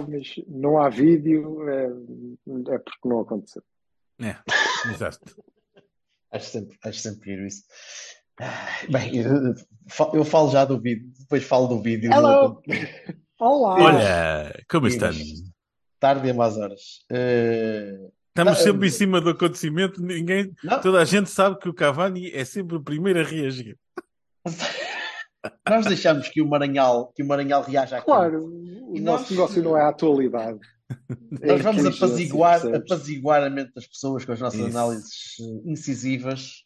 Mas não há vídeo, é, é porque não aconteceu. É, exato. Acho sempre, acho sempre giro isso. Bem, eu, eu falo já do vídeo, depois falo do vídeo. Hello! Olá! Olha, como estão? Tarde e mais horas. Uh, Estamos tá, sempre uh, em cima do acontecimento, ninguém, Não. toda a gente sabe que o Cavani é sempre o primeiro a reagir. Nós deixamos que o Maranhal, que o Maranhal reaja aqui. Claro, o E nosso nós- negócio não é a atualidade. É Nós vamos inteligência, apaziguar, percebes? apaziguar a mente das pessoas com as nossas Isso. análises eh, incisivas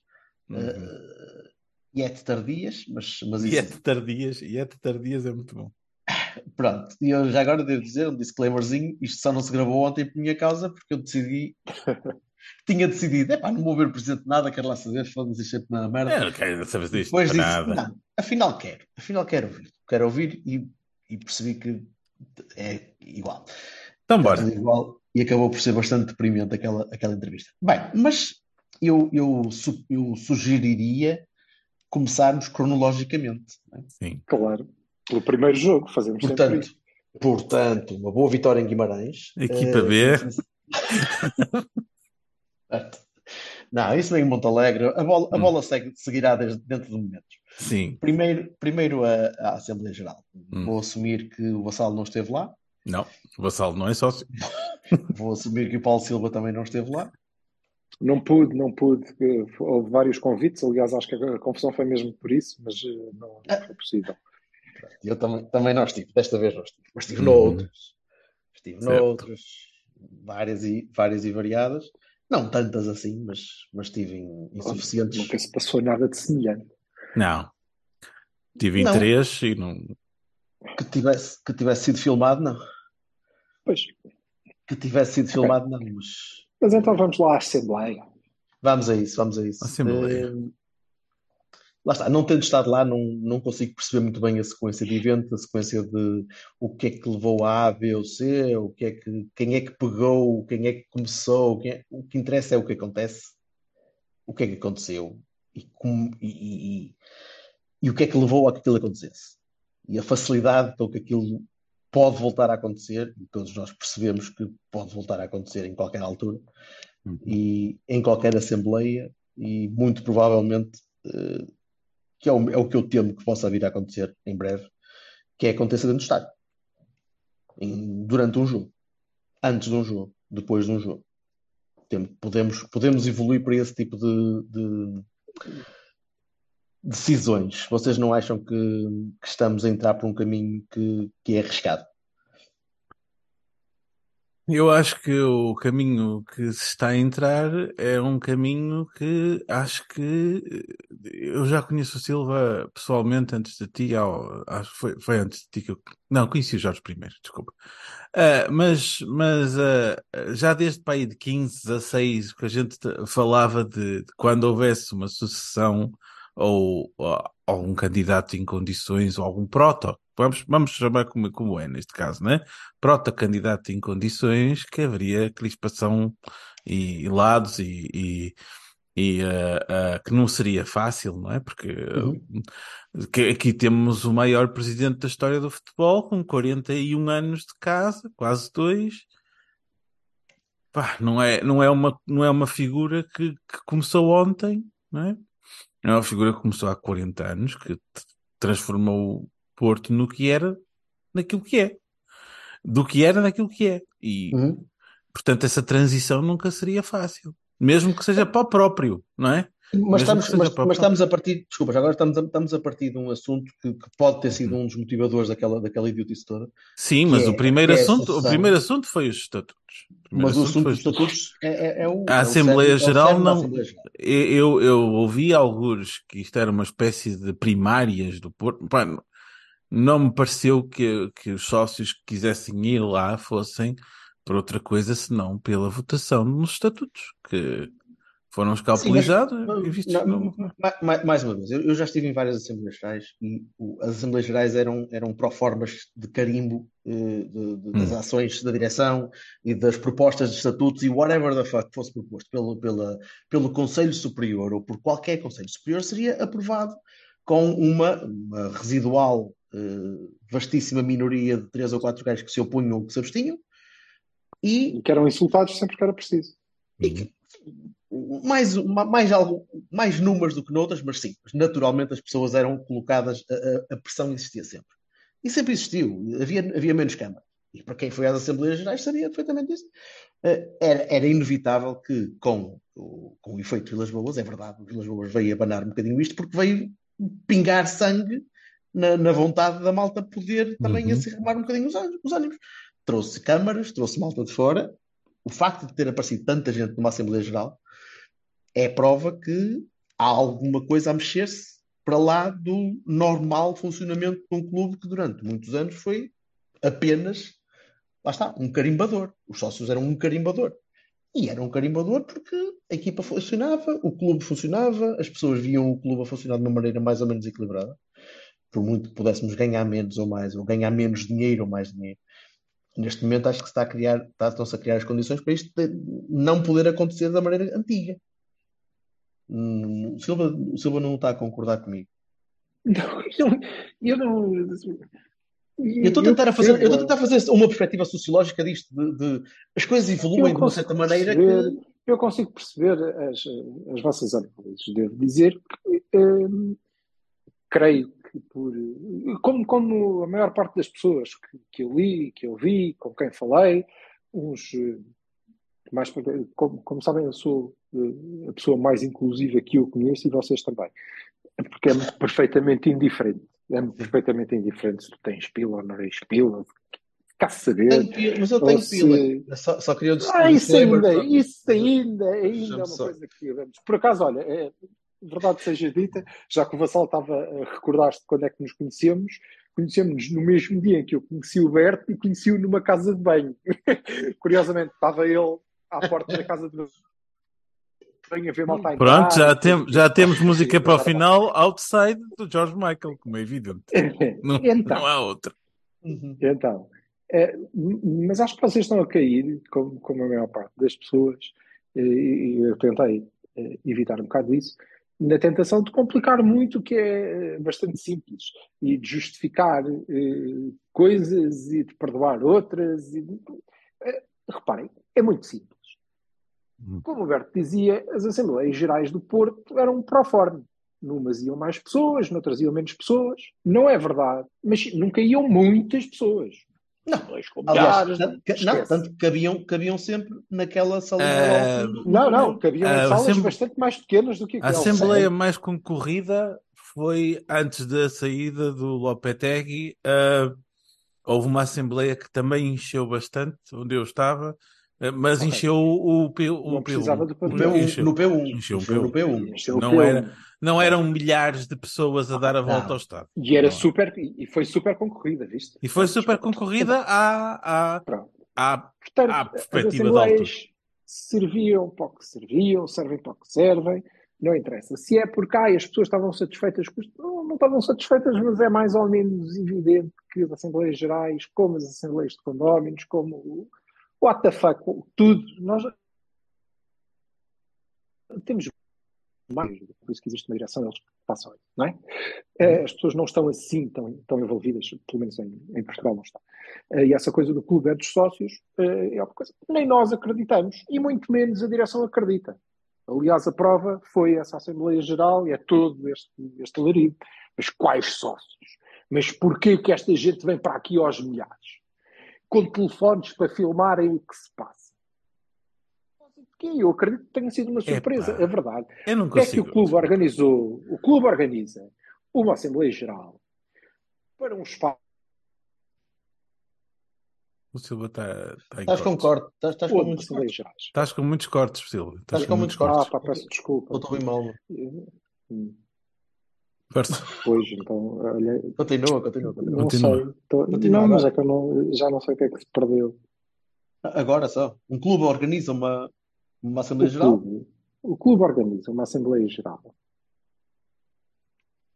Uhum. eh, e é de tardias, mas, mas E é isso, de tardias, e é de tardias é muito bom. pronto. E eu já agora devo dizer um disclaimerzinho: isto só não se gravou ontem por minha causa, porque eu decidi, tinha decidido, epá, não vou ver presente nada, quero lá saber, foda-se isto é uma merda. Eu não quero saber disto Depois para disse, nada. não, afinal quero, afinal quero ouvir, quero ouvir e, e percebi que é igual. Então, Está bora. tudo igual e acabou por ser bastante deprimente aquela, aquela entrevista. Bem, mas eu, eu, eu sugeriria começarmos cronologicamente. não é? Sim. Claro, pelo primeiro jogo, fazemos sempre Portanto, isso. portanto, uma boa vitória em Guimarães. Equipa Eh, B. Não, isso vem em Montalegre. A bola, a Hum. bola segue- seguirá desde, dentro de momentos. Sim. Primeiro, primeiro a, a Assembleia Geral. Hum. Vou assumir que o Vassalo não esteve lá. Não, o Vassalo não é sócio. Vou assumir que o Paulo Silva também não esteve lá. Não pude, não pude. Houve vários convites, aliás, acho que a confusão foi mesmo por isso, mas eh, não Ah. foi possível. Eu também, também não estive, desta vez não estive, mas estive Uhum. noutros. Estive Certo. noutros, várias e, várias e variadas. Não tantas assim, mas, mas estive em insuficientes. Nunca se passou nada de semelhante. Não. Tive em Não. três e não. Que tivesse, que tivesse sido filmado, não. Pois, Que tivesse sido filmado, não, mas mas então vamos lá à Assembleia. vamos a isso, vamos a isso. Assembleia. Eh, lá está, não tendo estado lá, não, não consigo perceber muito bem a sequência de evento, a sequência de o que é que levou a A, B ou C, o que é que, quem é que pegou, quem é que começou, é- o que interessa é o que acontece, o que é que aconteceu e, como, e, e- e- o que é que levou a que aquilo acontecesse. E a facilidade com que aquilo pode voltar a acontecer, e todos nós percebemos que pode voltar a acontecer em qualquer altura e em qualquer assembleia e muito provavelmente eh, que é o, é o que eu temo que possa vir a acontecer em breve, que é aconteça dentro do estádio, Em- durante um jogo, antes de um jogo, depois de um jogo. Podemos, podemos evoluir para esse tipo de, de decisões. Vocês não acham que, que estamos a entrar por um caminho que, que é arriscado? Eu acho que o caminho que se está a entrar é um caminho que acho que eu já conheço o Silva pessoalmente antes de ti, ao- acho que foi, foi antes de ti que eu. Não, conheci o Jorge primeiro, desculpa. Ah, mas mas ah, já desde para aí de 15, 16, que a gente te- falava de, de quando houvesse uma sucessão ou, ou algum candidato em condições ou algum proto. Vamos, vamos chamar como, como é neste caso, né? proto-candidato em condições que haveria crispação e, e lados e, e, e, ah, ah, que não seria fácil, não é? Porque ah, que- aqui temos o maior presidente da história do futebol com 41 anos de casa, quase dois. Pá, não é, não é uma, não é uma figura que, que começou ontem, não é? É uma figura que começou há 40 anos, que transformou Porto no que era, naquilo que é do que era naquilo que é. E, Uhum. portanto, essa transição nunca seria fácil. Mesmo que seja para o próprio, não é? Mas, Mesmo estamos, mas, mas estamos a partir, desculpa, já agora estamos a, estamos a partir de um assunto que, que pode ter sido um dos motivadores daquela, daquela idiotice toda, Sim, mas que o é- primeiro é assunto, o primeiro assunto foi os estatutos. O mas o assunto dos os estatutos é, é, é o. A é o Assembleia é o Geral não- Assembleia Geral. Eu, eu ouvi alguns que isto era uma espécie de primárias do Porto. Pá, não- me pareceu que, que os sócios que quisessem ir lá fossem por outra coisa senão pela votação nos estatutos, que foram escalpelizados mas- e vistos não, não- Ma- ma- Mais uma vez, eu, já estive em várias Assembleias Gerais e as Assembleias Gerais eram, eram pró-formas de carimbo eh, de- de- das Hum. ações da direção e das propostas de estatutos e whatever the fuck fosse proposto pelo, pela, pelo Conselho Superior ou por qualquer Conselho Superior seria aprovado com uma, uma residual, eh, vastíssima minoria de três ou quatro gajos que se opunham ou que se abstinham e E que eram insultados sempre que era preciso. mais, ma- mais, algo, mais números do que noutras, mas sim, naturalmente as pessoas eram colocadas, a, a- pressão existia sempre. E sempre existiu, havia, havia menos Câmara. E para quem foi às Assembleias Gerais sabia perfeitamente isso. Eh, Era, era inevitável que, com o, com o efeito Vilas Boas, é verdade, Vilas Boas veio abanar um bocadinho isto, porque veio pingar sangue na, na vontade da malta poder também Uhum. acirramar um bocadinho os os ânimos. Trouxe câmaras, trouxe malta de fora. O facto de ter aparecido tanta gente numa Assembleia Geral é prova que há alguma coisa a mexer-se para lá do normal funcionamento de um clube que durante muitos anos foi apenas, lá está, um carimbador. Os sócios eram um carimbador. E era um carimbador porque a equipa funcionava, o clube funcionava, as pessoas viam o clube a funcionar de uma maneira mais ou menos equilibrada. Por muito que pudéssemos ganhar menos ou mais, ou ganhar menos dinheiro ou mais dinheiro. Neste momento acho que está a criar, estão-se a criar as condições para isto não poder acontecer da maneira antiga. Hum, o Silva, o Silva não está a concordar comigo. Não, eu não. Eu, Eu estou a tentar a fazer, eu estou a tentar fazer uma perspectiva sociológica disto, de, de- as coisas evoluem Eu de uma certa maneira perceber, que. eu consigo perceber as, as vossas análises. Devo dizer que hum, creio que por como, como a maior parte das pessoas que, que eu li, que eu vi, com quem falei, uns eh, mais como, como sabem, eu sou eh, a pessoa mais inclusiva que eu conheço e vocês também. Porque é perfeitamente indiferente. É perfeitamente indiferente se tu tens pila ou não tens pila. Quer saber? Tenho mas eu tenho se- pila. Só, só queria um Ah, isso ainda, isso ainda, ainda é uma só. coisa que. Por acaso, olha, é, verdade seja dita, já que o Vassal estava a recordar-se de quando é que nos conhecemos, conhecemos-nos no mesmo dia em que eu conheci o Berto e conheci-o numa casa de banho. Curiosamente, estava ele à porta da casa de banho a ver malta a entrar, Pronto, já, tem, já temos música para o final, outside do George Michael, como é evidente. Não, Então. não há outra. Uhum. Então, m- mas acho que vocês estão a cair, como, como a maior parte das pessoas, e eu tentei eh, evitar um bocado isso, na tentação de complicar muito o que é bastante simples e de justificar eh, coisas e de perdoar outras. E, eh, reparem, é muito simples. Como o Alberto dizia, as Assembleias Gerais do Porto eram pro forma. Numas iam mais pessoas, noutras iam menos pessoas. Não é verdade, mas nunca iam muitas pessoas. Não. Dois com Aliás, milhares, tanto, que- não, tanto que cabiam, cabiam sempre naquela sala Ah, fundo. Não, não, que havia A salas Assembleia- bastante mais pequenas do que A aquela. Assembleia mais concorrida foi antes da saída do Lopetegui. ah, houve uma Assembleia que também encheu bastante, onde eu estava, ah, mas Ok. encheu o, o, P, o Não precisava do No papel. P1, Encheu. no P1. Encheu o Encheu P1. Encheu o Não pelo. era- Não eram milhares de pessoas a dar a volta Não. ao Estado. E era Não. super, e foi super concorrida, viste? E foi super concorrida à, à, à, Portanto, à as perspectiva de assembleias serviam para o que serviam, servem para o que servem, não interessa. Se é porque ai, as pessoas estavam satisfeitas com isto, não, não estavam satisfeitas, mas é mais ou menos evidente que as Assembleias Gerais, como as Assembleias de Condóminos, como o what the fuck, tudo, nós temos por isso que existe uma direção, eles passam isso, não é? Eh, As pessoas não estão assim tão, tão envolvidas, pelo menos em, em Portugal não estão. Eh, E essa coisa do clube é dos sócios eh, é uma coisa que nem nós acreditamos, e muito menos a direção acredita. Aliás, a prova foi essa Assembleia Geral e é todo este, este alarido. Mas quais sócios? Mas porquê que esta gente vem para aqui aos milhares? Com telefones para filmarem o que se passa. Que eu acredito que tenha sido uma surpresa, Epá, é verdade. Eu não O que é que consigo. o clube organizou? O clube organiza uma Assembleia Geral para um espaço O Silva está tá em Estás com corte, estás, estás com muitos cortes. Gerais. Estás com muitos cortes, Silva. Estás Estás com muitos cortes. Ah, pá, peço desculpa. Ou estou bem mal. Hum. Pois, então, olha, Continua, continua, continua. não Continua. sei. Tô- Continua não, mas é que eu não- já não sei o que é que se perdeu. Agora só. Um clube organiza uma, uma O Assembleia Geral. clube, o clube organiza uma Assembleia Geral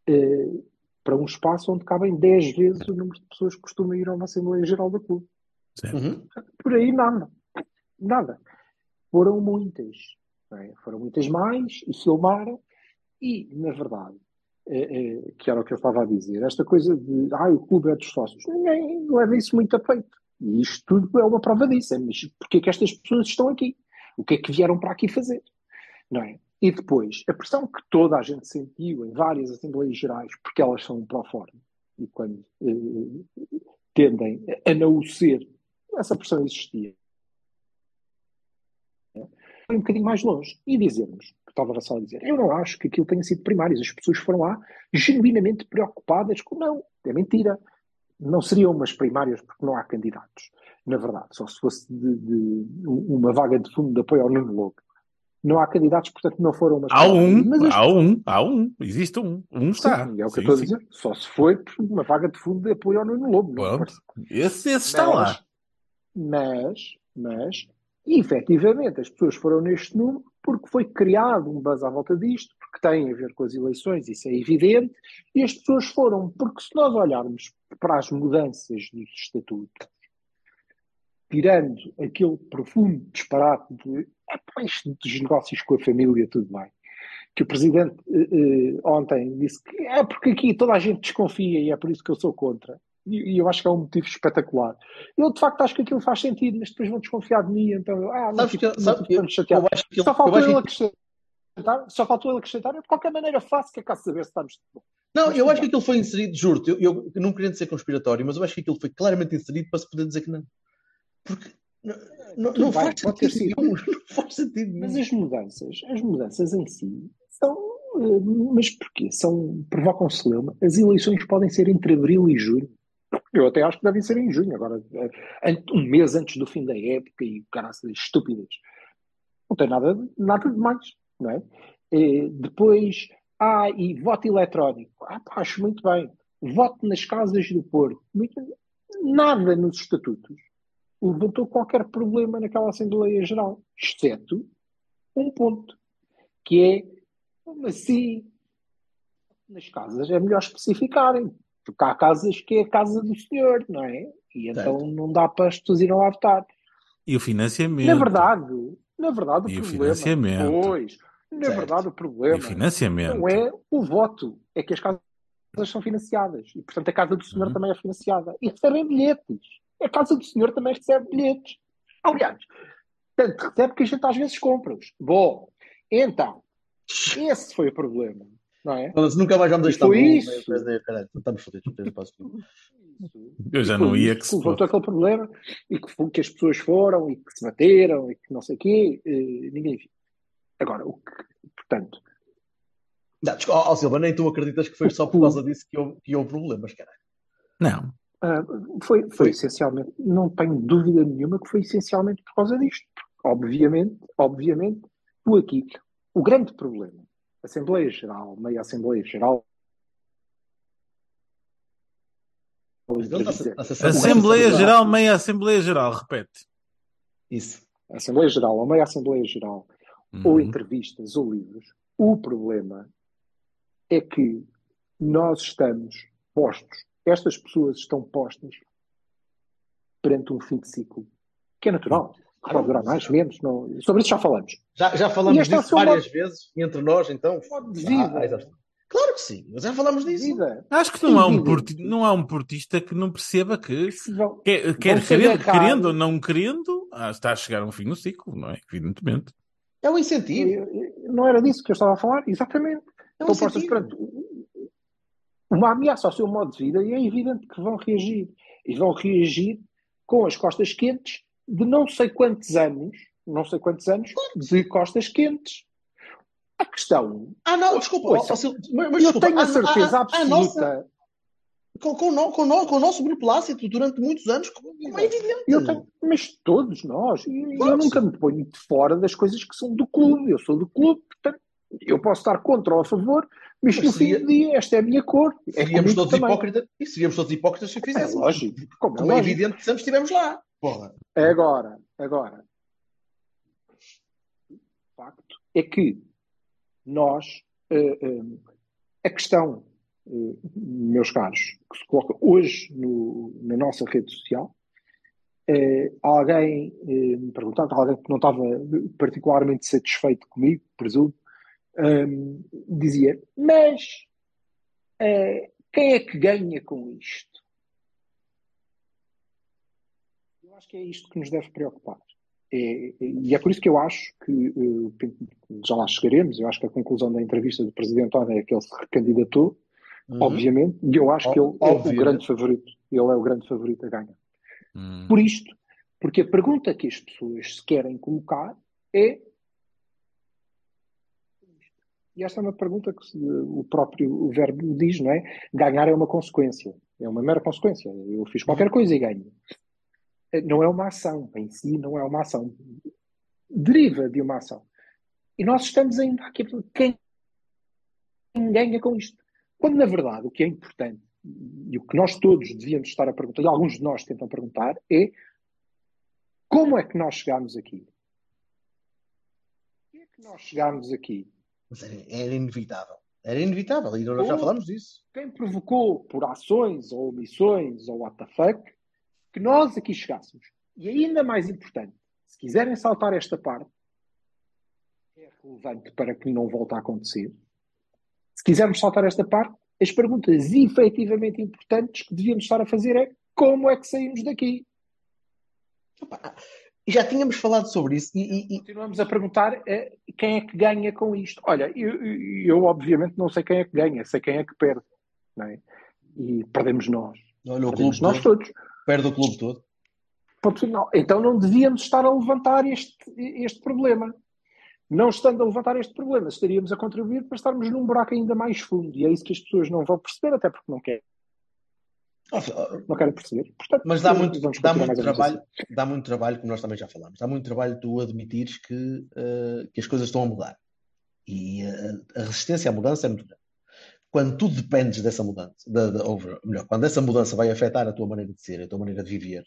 eh, para um espaço onde cabem 10 vezes o número de pessoas que costumam ir a uma Assembleia Geral do clube. Uhum. Por aí nada. Nada. Foram muitas. não é? Foram muitas mais e filmaram. E, na verdade, eh, eh, que era o que eu estava a dizer, esta coisa de ah, o clube é dos sócios, ninguém leva isso muito a peito. E isto tudo é uma prova disso. É, mas porquê é que estas pessoas estão aqui? O que é que vieram para aqui fazer? Não é? E depois, a pressão que toda a gente sentiu em várias Assembleias Gerais, porque elas são um pró-forma, e quando eh, tendem a não ser, essa pressão existia. Foi um bocadinho mais longe. E dizermos, estava só a dizer, eu não acho que aquilo tenha sido primário. As pessoas foram lá genuinamente preocupadas com não. É mentira. Não seriam umas primárias porque não há candidatos. Na verdade, só se fosse de, de uma vaga de fundo de apoio ao Nuno Lobo. Não há candidatos, portanto não foram umas Há um. Mas as há um, há um. Existe um. Um está. Sim, é o que Sim, eu estou a sim. dizer. Só se foi por uma vaga de fundo de apoio ao Nuno Lobo. Pronto. foi? Esse, esse está Mas- lá. Mas, mas, efetivamente, as pessoas foram neste número porque foi criado um buzz à volta disto, porque tem a ver com as eleições, isso é evidente, e as pessoas foram, porque se nós olharmos para as mudanças dos estatutos, tirando aquele profundo disparate de é isto dos negócios com a família, tudo bem. Que o Presidente eh, eh, ontem disse que é porque aqui toda a gente desconfia e é por isso que eu sou contra. E, e eu acho que é um motivo espetacular. Eu, de facto, acho que aquilo faz sentido, mas depois vão desconfiar de mim, então, ah, não Sabes fico, que- sabe- eu- chateado. eu acho que ele- Só eu faltou ele acrescentar, só faltou ele acrescentar, eu de qualquer maneira faço, que é caso saber se estamos... Não, Mas eu acho que aquilo foi inserido, juro-te, eu, eu não querendo ser conspiratório, mas eu acho que aquilo foi claramente inserido para se poder dizer que não. Porque não, não, faz sentido nenhum. Não faz sentido nenhum. Mas as mudanças, as mudanças em si, são... eh, Mas porquê? São, provocam celeuma. As eleições podem ser entre abril e junho. Eu até acho que devem ser em junho, agora, eh, um mês antes do fim da época e caraças, estúpidas. Não tem nada, nada de mais, não é? Eh, depois, ah, e voto eletrónico. Ah, pá, acho muito bem. Voto nas casas do Porto. Nada nos estatutos levantou qualquer problema naquela Assembleia Geral, exceto um ponto, que é, como assim, nas casas é melhor especificarem, porque há casas que é a casa do senhor, não é? E então Certo. não dá para as pessoas irem lá votar. E o financiamento. Na verdade, na verdade o E o problema, financiamento. pois, na Certo. verdade o E problema o financiamento. não é o voto, é que as casas são financiadas. E, portanto, a casa do senhor Uhum. também é financiada. E recebem bilhetes. A casa do senhor também recebe bilhetes. Aliás, tanto recebe que a gente às vezes compra-os. Bom, então, esse foi o problema, não é? Foda-se, Nunca mais vamos estar foi bom, isso. é, caralho, Estamos fodidos. Eu já não ia que se levantou aquele problema e que, que as pessoas foram e que se bateram e que não sei o quê, eh, ninguém viu. Agora, o que, portanto, Não, ó, ó, Silva, nem tu acreditas que foi só por causa disso que houve, que houve problemas, caralho. Não. Ah, foi, foi Foi. essencialmente, não tenho dúvida nenhuma que foi essencialmente por causa disto. Obviamente, obviamente, tu aqui, o grande problema, Assembleia Geral, meia Assembleia Geral, Assembleia. Geral, meia Assembleia Geral, repete. Isso. Assembleia Geral ou meia Assembleia Geral, ou Uhum. entrevistas ou livros, o problema é que nós estamos postos, estas pessoas estão postas perante um fim de ciclo, que é natural. Pode durar mais, menos, não... sobre isso já falamos. Já, já falamos é disso seu várias vezes entre nós, então. De vida. Ah, claro que sim, mas já falamos disso. Vida. Acho que não há, um porti- não há um portista que não perceba que, vão- quer, querendo, querendo ou não querendo, ah, está a chegar a um fim no ciclo, não é? Evidentemente. É um incentivo. Não era disso que eu estava a falar, exatamente. É um Estão postas incentivo. perante uma ameaça ao seu modo de vida e é evidente que vão reagir. E vão reagir com as costas quentes de não sei quantos anos não sei quantos anos de costas quentes. A questão. Ah, não, desculpa, Ouça, mas, mas eu desculpa, tenho a certeza a- a- absoluta. nossa- com, com, com, com o nosso beneplácito durante muitos anos, como é evidente. Eu tenho, mas todos nós, Claro eu que nunca sim. me ponho de fora das coisas que são do clube. Eu sou do clube, portanto, eu posso estar contra ou a favor, mas, Mas no fim seria- do dia, esta é a minha cor. É Seríamos todos hipócritas, e seríamos todos hipócritas se o É fizéssemos. lógico. Como é Como é lógico. evidente que sempre estivemos lá. Porra. Agora, agora, o facto é que nós, eh, eh, a questão, eh, meus caros, que se coloca hoje no- na nossa rede social, eh, alguém me perguntava, alguém que não estava particularmente satisfeito comigo, presumo, eh, dizia, mas quem é que ganha com isto? Eu acho que é isto que nos deve preocupar. É- e é por isso que eu acho que, eh, já lá chegaremos, eu acho que a conclusão da entrevista do Presidente Ana é que ele se recandidatou, Uhum. obviamente, e eu acho que ele é o grande favorito, ele é o grande favorito a ganhar. Hum. Por isto, porque a pergunta que as pessoas se querem colocar é. E esta é uma pergunta que o próprio o verbo diz, não é? Ganhar é uma consequência, é uma mera consequência. Eu fiz qualquer coisa e ganho. Não é uma ação, em si não é uma ação. Deriva de uma ação. E nós estamos ainda aqui. Quem ganha com isto? Quando, na verdade, o que é importante e o que nós todos devíamos estar a perguntar, e alguns de nós tentam perguntar, é como é que nós chegámos aqui? Como é que nós chegámos aqui? Era, era inevitável. Era inevitável. E nós já Oh. falámos disso. Quem provocou por ações ou omissões ou what the fuck que nós aqui chegássemos? E ainda mais importante, se quiserem saltar esta parte, é relevante para que não volte a acontecer. Se quisermos saltar esta parte, as perguntas efetivamente importantes que devíamos estar a fazer é como é que saímos daqui? Opa, já tínhamos falado sobre isso. E, e- Continuamos a perguntar eh, quem é que ganha com isto. Olha, eu, eu- obviamente não sei quem é que ganha, sei quem é que perde. É? E perdemos nós. olha, Perdemos nós todo. todos. Perde o clube todo. Final. Então não devíamos estar a levantar este, este problema. Não estando a levantar este problema, estaríamos a contribuir para estarmos num buraco ainda mais fundo. E é isso que as pessoas não vão perceber, até porque não querem, não querem perceber. Portanto, Mas dá muito, dá muito trabalho, dá muito trabalho, como nós também já falámos, dá muito trabalho tu admitires que, eh, que as coisas estão a mudar. E eh, a resistência à mudança é muito grande. Quando tu dependes dessa mudança, da- da- ou melhor, quando essa mudança vai afetar a tua maneira de ser, a tua maneira de viver,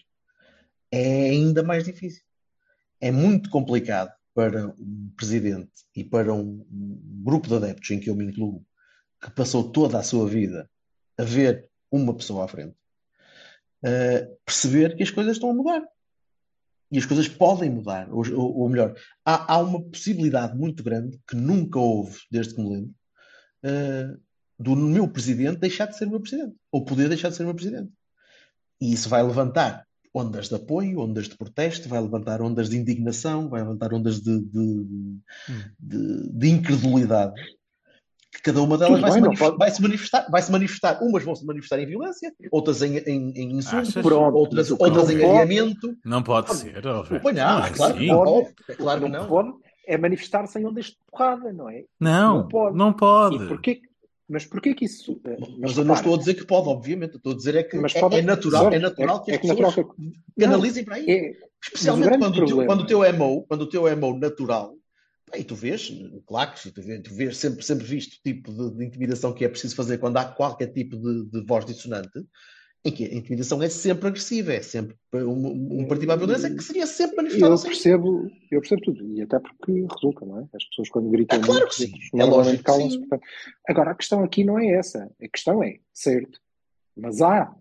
é ainda mais difícil. É muito complicado para um presidente e para um, um grupo de adeptos em que eu me incluo, que passou toda a sua vida a ver uma pessoa à frente, uh, perceber que as coisas estão a mudar. E as coisas podem mudar. Ou, ou- ou melhor, há, há uma possibilidade muito grande que nunca houve, desde que me lembro, uh, do meu presidente deixar de ser o meu presidente. Ou poder deixar de ser o meu presidente. E isso vai levantar ondas de apoio, ondas de protesto, vai levantar ondas de indignação, vai levantar ondas de, de, de- de incredulidade. Que cada uma delas vai, bem, se não manifestar, pode- vai se manifestar, vai se manifestar, umas vão se manifestar em violência, outras em, em, em insulto, Achas? Pronto, outras, outras em alinhamento. Não pode ser, ó, velho. Pois não, é claro que assim. não. Pode. Óbvio, é claro que não não. pode é manifestar-se em ondas de porrada, não é? Não, Não pode. não pode. E porquê, mas porquê que isso... eh, Mas eu não estou a dizer que pode, obviamente. Estou a dizer é que é, é natural, é natural que é as que natural pessoas canalizem para aí. É, Especialmente quando, o teu, quando o teu MO, quando o teu MO natural, e tu vês, claro que tu vês, tu vês sempre, sempre visto o tipo de, intimidação que é preciso fazer quando há qualquer tipo de voz dissonante, em que a intimidação é sempre agressiva, é sempre um, um partido à violência que seria sempre manifestado eu assim. percebo, eu percebo tudo, e até porque resulta, não é? As pessoas quando gritam É claro muito, que sim, é normalmente lógico que calam-se, sim. portanto. Agora, a questão aqui não é essa. A questão é, certo, mas há,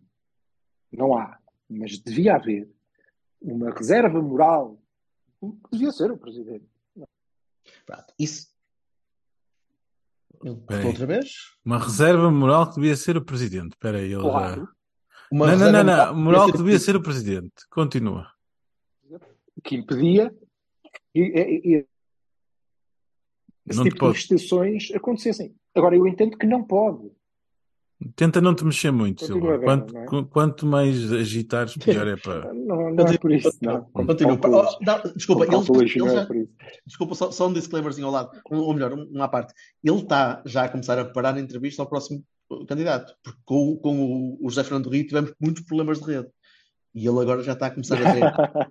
não há, mas devia haver uma reserva moral que devia ser o Presidente. Pronto, isso. Bem. outra vez? Uma reserva moral que devia ser o presidente. Espera aí, ele Claro, Uma. Não, não, não, não. Moral que devia o ser o presidente. Continua. que impedia e, e- e- esse Não tipo de manifestações acontecessem. Agora, eu entendo que não pode. Tenta não te mexer muito, Silva. Quanto, não é? qu- quanto mais agitares, pior é para. Não, não é por isso, não. Continua. Oh, não, desculpa, ele, ele não é já, por isso. desculpa, só, só um disclaimerzinho ao lado, ou melhor, um- uma à parte. Ele está já a começar a preparar a entrevista ao próximo candidato, porque com, o- com o, o José Fernando Rio tivemos muitos problemas de rede. E ele agora já está a começar a ter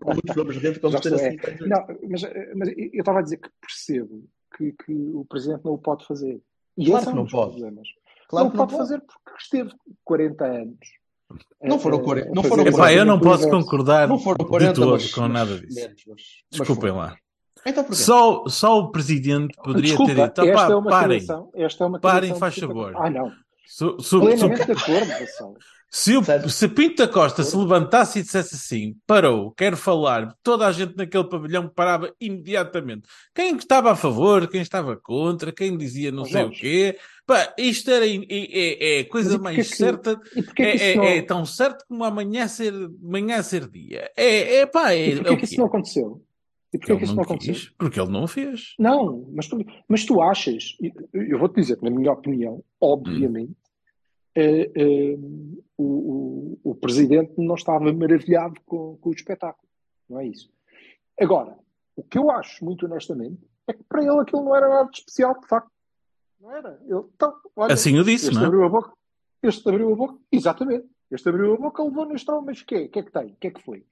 muitos problemas de rede, Já ter assim. é. Não, mas, mas eu estava a dizer que percebo que, que o Presidente não o pode fazer. E Claro que é um não pode. problemas. Claro não que não pode pode. fazer porque esteve 40 anos. Não foram a- a 40 não foram esse Epá, eu não posso concordar Não foram de 40, todo mas, com mas nada disso. menos, mas- mas Desculpem foram. lá. Então? Só, só o presidente poderia Desculpa, ter dito: "Opá, esta é uma parem, criação. Esta é uma parem, faz de- favor. Ah, não. Se, Plenamente de acordo, Vassal. se, o- se Pinto da Costa se levantasse e dissesse assim: parou, quero falar, toda a gente naquele pavilhão parava imediatamente. Quem estava a favor, quem estava contra, quem dizia não Mas, sei o Jorge. quê. Pá, isto era, é, é a coisa mais que- certa. Que É, é- não... é tão certo como amanhã ser, amanhã ser dia. É, é pá, é, E é porquê o que isso não aconteceu? E porquê Ele que isso não não aconteceu? quis, porque ele não o fez. Não, mas tu, mas tu achas, eu vou-te dizer, na minha opinião, obviamente, eh, eh, o, o, o presidente não estava maravilhado com, com o espetáculo, não é isso? Agora, o que eu acho, muito honestamente, é que para ele aquilo não era nada de especial, de facto. Não era. Ele, então, olha, Assim eu disse, este não é? abriu a boca, este abriu a boca, exatamente, este abriu a boca, levou no estrão, mas o quê? O que é que tem? O que é que foi?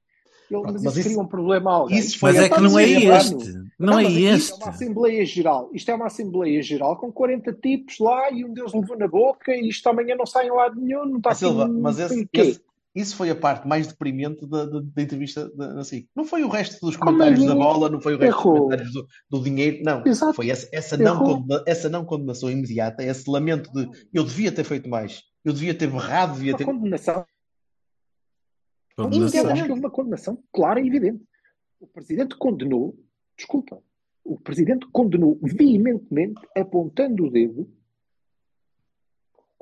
Ele, Pronto, mas, mas isso isso- cria um problema a alguém. isso foi Mas a é que não é este. ano. Não é este. é uma Assembleia Geral. Isto é uma Assembleia Geral com 40 tipos lá e um Deus levou na boca e isto amanhã não sai em lado nenhum, não está Ah, aqui Silva, um- mas esse, esse- isso foi a parte mais deprimente da, da- da entrevista da, da SIC. Não foi o resto dos Como comentários da é? bola, não foi o resto Errou. dos comentários do, do dinheiro, não. Exato. Foi essa, essa, não condena- essa não condenação imediata, esse lamento de eu devia ter feito mais, eu devia ter berrado, devia ter. condenação. Condenação. Eu acho que houve uma condenação clara e evidente. O Presidente condenou, desculpa, o Presidente condenou veementemente, apontando o dedo,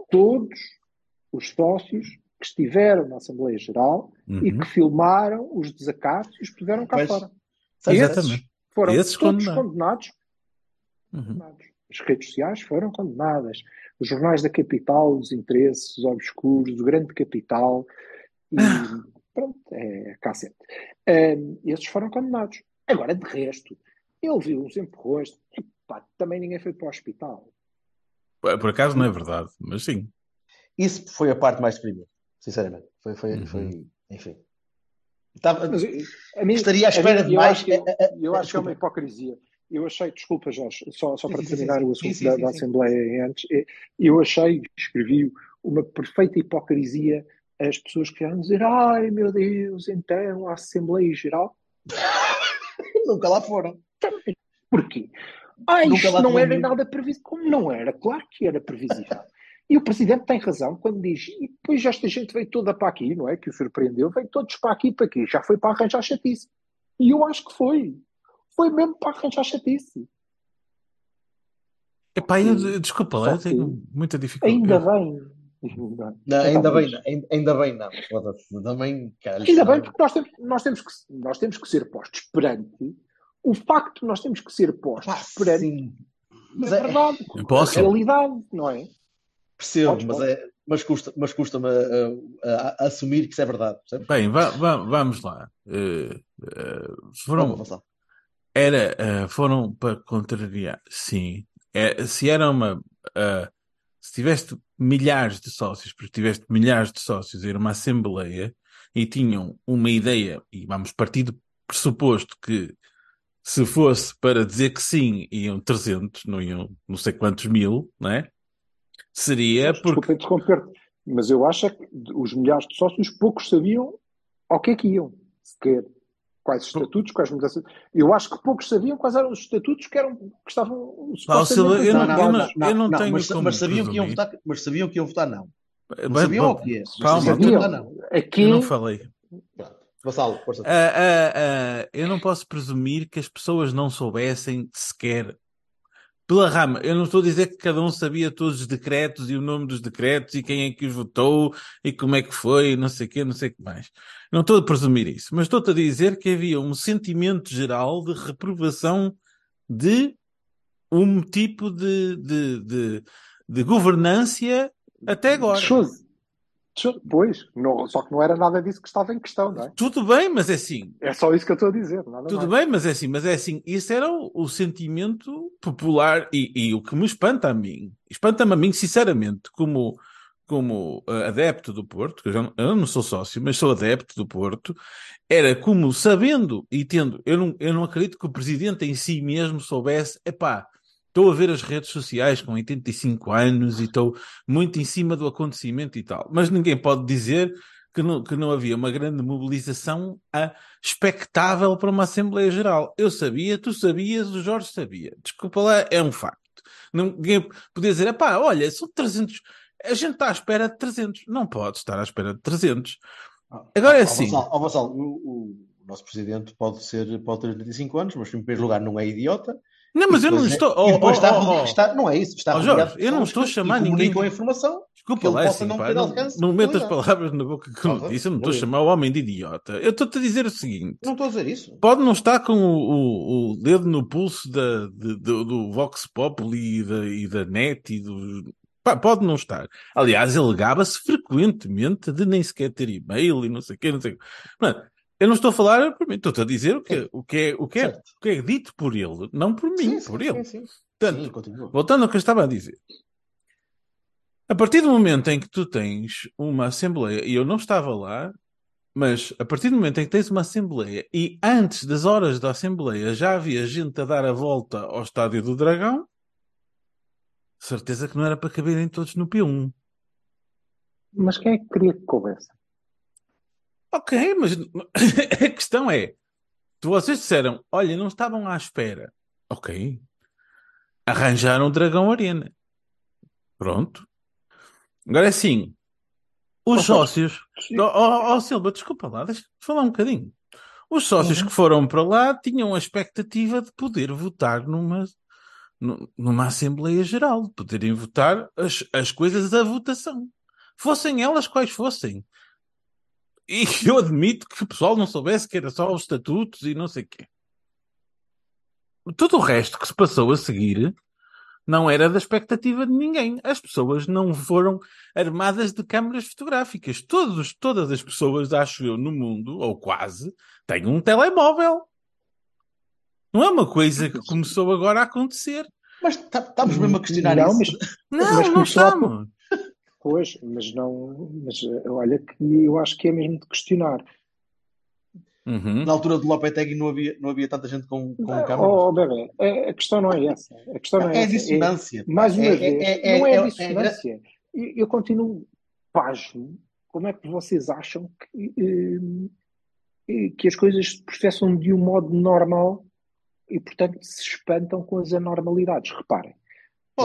todos os sócios que estiveram na Assembleia Geral e Uhum. que filmaram os desacatos e os puseram cá Pois. fora. Exatamente. Foram Esses todos condenados. condenados. Uhum. condenados. As redes sociais foram condenadas. Os jornais da capital, os interesses obscuros, o grande capital. E pronto, é cacete. Ahm, esses foram condenados. Agora, de resto, ele viu uns empurrões. Epá, também ninguém foi para o hospital. Por acaso não é verdade, mas sim. Isso foi a parte mais deprimente, sinceramente. Foi, foi, Uhum. foi enfim. Estava- Mas, eh, a mim, Estaria à a mim, espera de eu mais. acho que, Eh, eh, eu acho que é uma hipocrisia. Eu achei, desculpa, Jorge, só, só para sim, terminar sim. o assunto sim, da, sim, da sim. Assembleia antes, eu achei, escrevi uma perfeita hipocrisia as pessoas que vieram dizer ai meu Deus, então a Assembleia Geral. Nunca lá foram. Porquê? Ah, Nunca isto não era nada previsível. Como não era? Claro que era previsível. E o Presidente tem razão quando diz, e depois esta gente veio toda para aqui, não é? Que o surpreendeu, veio todos para aqui, para aqui. Já foi para arranjar chatice. E eu acho que foi. Foi mesmo para arranjar chatice. Epá, eu, desculpa eu tenho muita dificuldade. Ainda bem. Não, ainda bem. Ainda, ainda bem não. Também, caralho, Ainda bem, não. porque nós temos, nós, temos que, nós temos que ser postos perante o facto de nós temos que ser postos Pá, perante sim. Mas a é, verdade, Eu posso? a realidade, não é? percebo, Podes, mas, é, mas custa, mas custa-me a, a- a assumir que isso é verdade. percebes? Bem, va- va- vamos lá. Eh, Vamos foram, avançar. era, eh, foram para contrariar. Sim. É, se era uma. Se tiveste milhares de sócios, porque tiveste milhares de sócios, era uma assembleia e tinham uma ideia, e vamos partir do pressuposto que se fosse para dizer que sim, iam 300, não iam não sei quantos mil, não é? Seria porque. Desculpa mas eu acho é que os milhares de sócios poucos sabiam ao que é que iam, sequer. Quais estatutos, quais mudanças. Eu acho que poucos sabiam quais eram os estatutos que, eram, que estavam Silva, eu não- supostamente eu não- eu tenho mas, como mas sabiam que iam votar, mas sabiam que iam votar não. Não sabiam o que é. Calma, Sabiam que iam sabiam. votar não. Aqui, eu não falei. Vassalo, força. Ah, ah, ah, eu não posso presumir que as pessoas não soubessem sequer pela rama. Eu não estou a dizer que cada um sabia todos os decretos e o nome dos decretos e quem é que os votou e como é que foi, não sei o quê, não sei o que mais. Não estou a presumir isso, mas estou-te a dizer que havia um sentimento geral de reprovação de um tipo de, de, de, de governância Até agora. Pois, não- só que não era nada disso que estava em questão, não é? Tudo bem, mas é assim. É só isso que eu estou a dizer, nada Tudo mais. bem, mas é assim, mas é assim, isso era o, o sentimento popular e, e o que me espanta a mim, espanta-me a mim, sinceramente, como, como eh, adepto do Porto, que eu, já não, eu não sou sócio, mas sou adepto do Porto, era como sabendo e tendo, eu não, eu não acredito que o presidente em si mesmo soubesse, epá, estou a ver as redes sociais com 85 anos e estou muito em cima do acontecimento e tal, mas ninguém pode dizer que não, que não havia uma grande mobilização a expectável para uma Assembleia Geral. Eu sabia, tu sabias, o Jorge sabia. Desculpa lá, é um facto. Ninguém podia dizer, pá, olha, são 300, a gente está à espera de 300. Não pode estar à espera de 300. Agora é Ó, assim. Ó, Vassal, o, o- nosso presidente pode, ser, pode ter 85 anos, mas em primeiro lugar não é idiota. Não, mas eu não é- estou... oh, oh, está, oh, oh. está- Não é isso, está Oh, Jorge, eu não estou a chamar ninguém- comunicam a informação. Desculpa lá, é assim, não pá, não, não metas palavras na boca que eu não disse. Eu não estou a chamar o homem de idiota. Eu estou-te a dizer o seguinte. Não estou a dizer isso. Pode não estar com o, o- o dedo no pulso da, de- do, do Vox Populi e da, e da NET e do. Pá, pode não estar. Aliás, ele gaba-se frequentemente de nem sequer ter e-mail e não sei o quê, não sei o quê. Mano, eu não estou a falar por mim, estou a dizer o que, o que, é, o, que é, Certo. o que é dito por ele, não por mim, Sim, por sim, ele. sim. Portanto, Sim. Voltando ao que eu estava a dizer. A partir do momento em que tu tens uma Assembleia, e eu não estava lá, mas a partir do momento em que tens uma Assembleia e antes das horas da Assembleia já havia gente a dar a volta ao Estádio do Dragão, certeza que não era para caberem todos no P1. Mas quem é que queria que coubesse? Ok, mas a questão é: vocês disseram, olha, não estavam à espera. Ok. Arranjaram o Dragão Arena. Pronto. Agora é assim: os Oh, sócios. Sim. Oh, oh, oh, Silva, desculpa lá, deixa-me falar um bocadinho. Os sócios Uhum. que foram para lá tinham a expectativa de poder votar numa, nu- numa Assembleia Geral, de poderem votar as, as coisas à votação. Fossem elas quais fossem. E eu admito que o pessoal não soubesse que era só os estatutos e não sei o quê. Tudo o resto que se passou a seguir não era da expectativa de ninguém. As pessoas não foram armadas de câmaras fotográficas. Todos, todas as pessoas, acho eu, no mundo, ou quase, têm um telemóvel. Não é uma coisa que começou agora a acontecer. Mas tá- estamos mesmo a questionar não, isso. mas, Não, Mas não estamos. Pois, mas não. Mas eh, olha que eu acho que é mesmo de questionar. Uhum. Na altura do Lopetegui não havia, não havia tanta gente com, com Ah, câmaras. Oh, bebê, a, a questão não é essa. A questão não é, É essa. dissonância. mais uma É- vez, é- é- não é, é- é- dissonância. Eu, eu continuo pasmo. Como é que vocês acham que, eh, que as coisas se processam de um modo normal e, portanto, se espantam com as anormalidades? Reparem.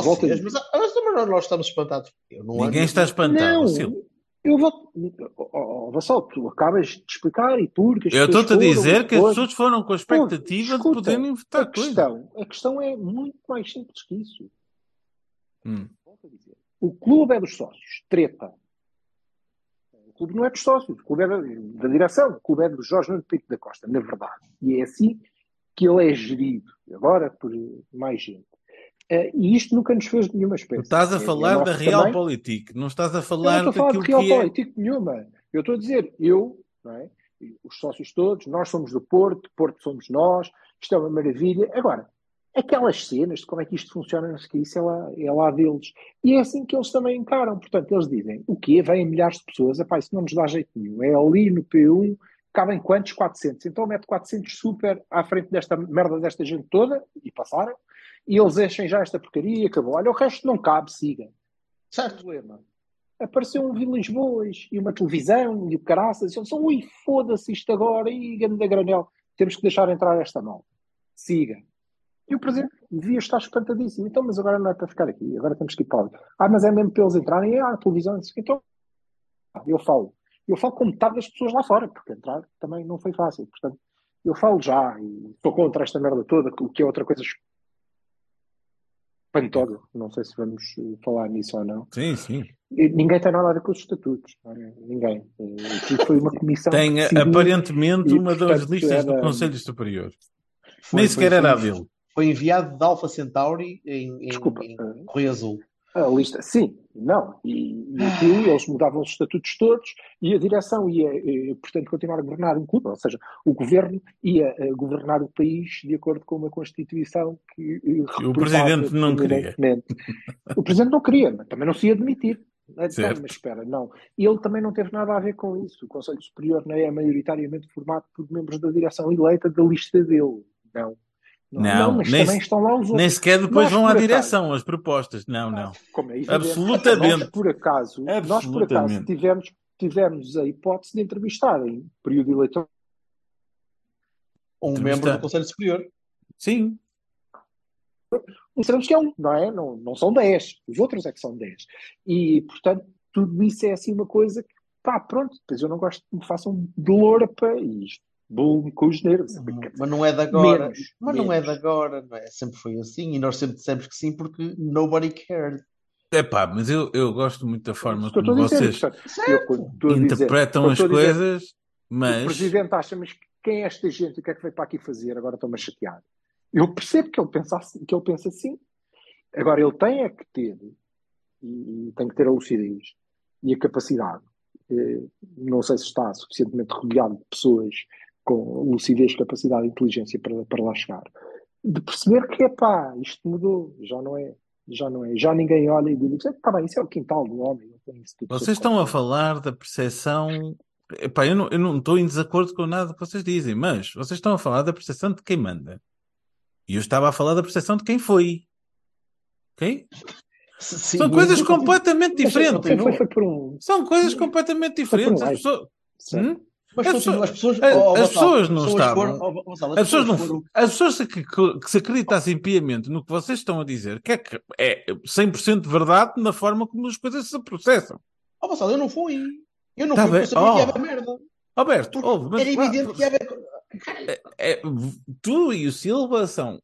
Vocês, mas, mas também nós estamos espantados. Eu não Ninguém ando- está espantado. Não, Silva. eu vou. Oh, Vassal, tu acabas de explicar e porque as Eu estou-te a dizer que as pessoas foram com a expectativa Escuta, de poderem votar a questão, a questão é muito mais simples que isso. Hum. Volto a dizer. O clube é dos sócios. Treta. O clube não é dos sócios. O clube é da, da direção. O clube é do Jorge Nuno Pinto da Costa, na verdade. E é assim que ele é gerido. Agora por mais gente. Eh, e isto nunca nos fez nenhuma Tu espécie. estás a É- é falar da nosso Real também. Politik, não estás a Eu falar não estou a falar de daquilo real que é. nenhuma. Eu estou a dizer, eu, é? Os sócios todos, nós somos do Porto, Porto somos nós, isto é uma maravilha. Agora, aquelas cenas de como é que isto funciona, não sei que, isso é lá, é lá deles. E é assim que eles também encaram. Portanto, eles dizem, o quê? Vêm milhares de pessoas, epá, isso não nos dá jeito nenhum. É ali no P1, cabem quantos? 400. Então mete 400 super à frente desta merda desta gente toda, e passaram, e eles enchem já esta porcaria e acabou. Olha, o resto não cabe, siga. Certo. Problema. Apareceu um Vilas Boas e uma televisão e o caraças. E eles são, ui, foda-se isto agora, e grande granel. Temos que deixar entrar esta mão. Siga. E o presidente devia estar espantadíssimo. Então, mas agora não é para ficar aqui, agora temos que ir para. Ah, mas é mesmo para eles entrarem, ah, a televisão, então, eu falo. Eu falo com metade das pessoas lá fora, porque entrar também não foi fácil. Portanto, eu falo já e estou contra esta merda toda, o que é outra coisa espantosa. Não sei se vamos eh, falar nisso ou não. Sim, sim. E Ninguém tem nada a ver com os estatutos. não é? Ninguém. Eh, Aquilo foi uma comissão. Tem decidiu aparentemente e, uma das portanto, listas do era- Conselho Superior. Foi- Nem sequer foi- era a foi- dele. Foi enviado de Alpha Centauri em, em, Desculpa, em eh, Correio Azul. A lista, sim, não. E, e aquilo, eles mudavam os estatutos todos e a direção ia, eh, portanto, continuar a governar um clube, ou seja, o governo ia eh, governar o país de acordo com uma Constituição que. eh, o presidente não queria. O presidente não queria, mas também não se ia admitir. Então, mas espera, não. Ele também não teve nada a ver com isso. O Conselho Superior não é maioritariamente formado por membros da direção eleita da lista dele. Não. Não, mas nem também estão lá os outros. Nem sequer depois Nós, vão à acaso, direção, as propostas. Não, não. como é Absolutamente. Nós, por acaso, nós, por acaso Absolutamente. tivemos, tivemos a hipótese de entrevistar em período eleitoral Um membro do Conselho Superior. Sim. sabemos que é um, não é? Não, não são 10, os outros é que são 10. E, portanto, tudo isso é assim uma coisa que, pá, pronto, depois eu não gosto que me façam de loura para isto. Bolo com os nervos. Mas não é de agora. Menos, mas não é menos. de agora, não é? Sempre foi assim e nós sempre dissemos que sim porque nobody cared. Epá, mas eu, eu gosto muito da forma como vocês eu, dizer- interpretam as dizer, coisas, O mas presidente acha, mas quem é esta gente? O que é que veio para aqui fazer? Agora estou-me a chatear. Eu percebo que ele, pensa assim, que ele pensa assim. Agora, ele tem é que ter, e, e tem que ter a lucidez e a capacidade. eh, não sei se está suficientemente rodeado de pessoas com lucidez, capacidade e inteligência para, para lá chegar. De perceber que, pá, isto mudou, já não é. Já não é. Já ninguém olha e diz, está bem, isso é o quintal do homem. tudo vocês estão a controle." falar da percepção. Epá, eu não, eu não estou em desacordo com nada que vocês dizem, mas vocês estão a falar da percepção de quem manda. E eu estava a falar da percepção de quem foi. Ok? Sim, São coisas completamente diferentes. Foi, foi um. São coisas completamente um diferentes. As pessoas? Hum? Mas As continua- as pessoas, as- oh, as pessoas não estavam- As pessoas, não, foram- as pessoas que, que- que se acreditassem piamente no que vocês estão a dizer, que é, que é 100% verdade na forma como as coisas se processam. Oh, Gonçalo, eu não fui. Eu não Tá fui bem. porque eu sabia que ia Oh. haver merda. Alberto, mas Era evidente que ia haver. é, tu e o Silva são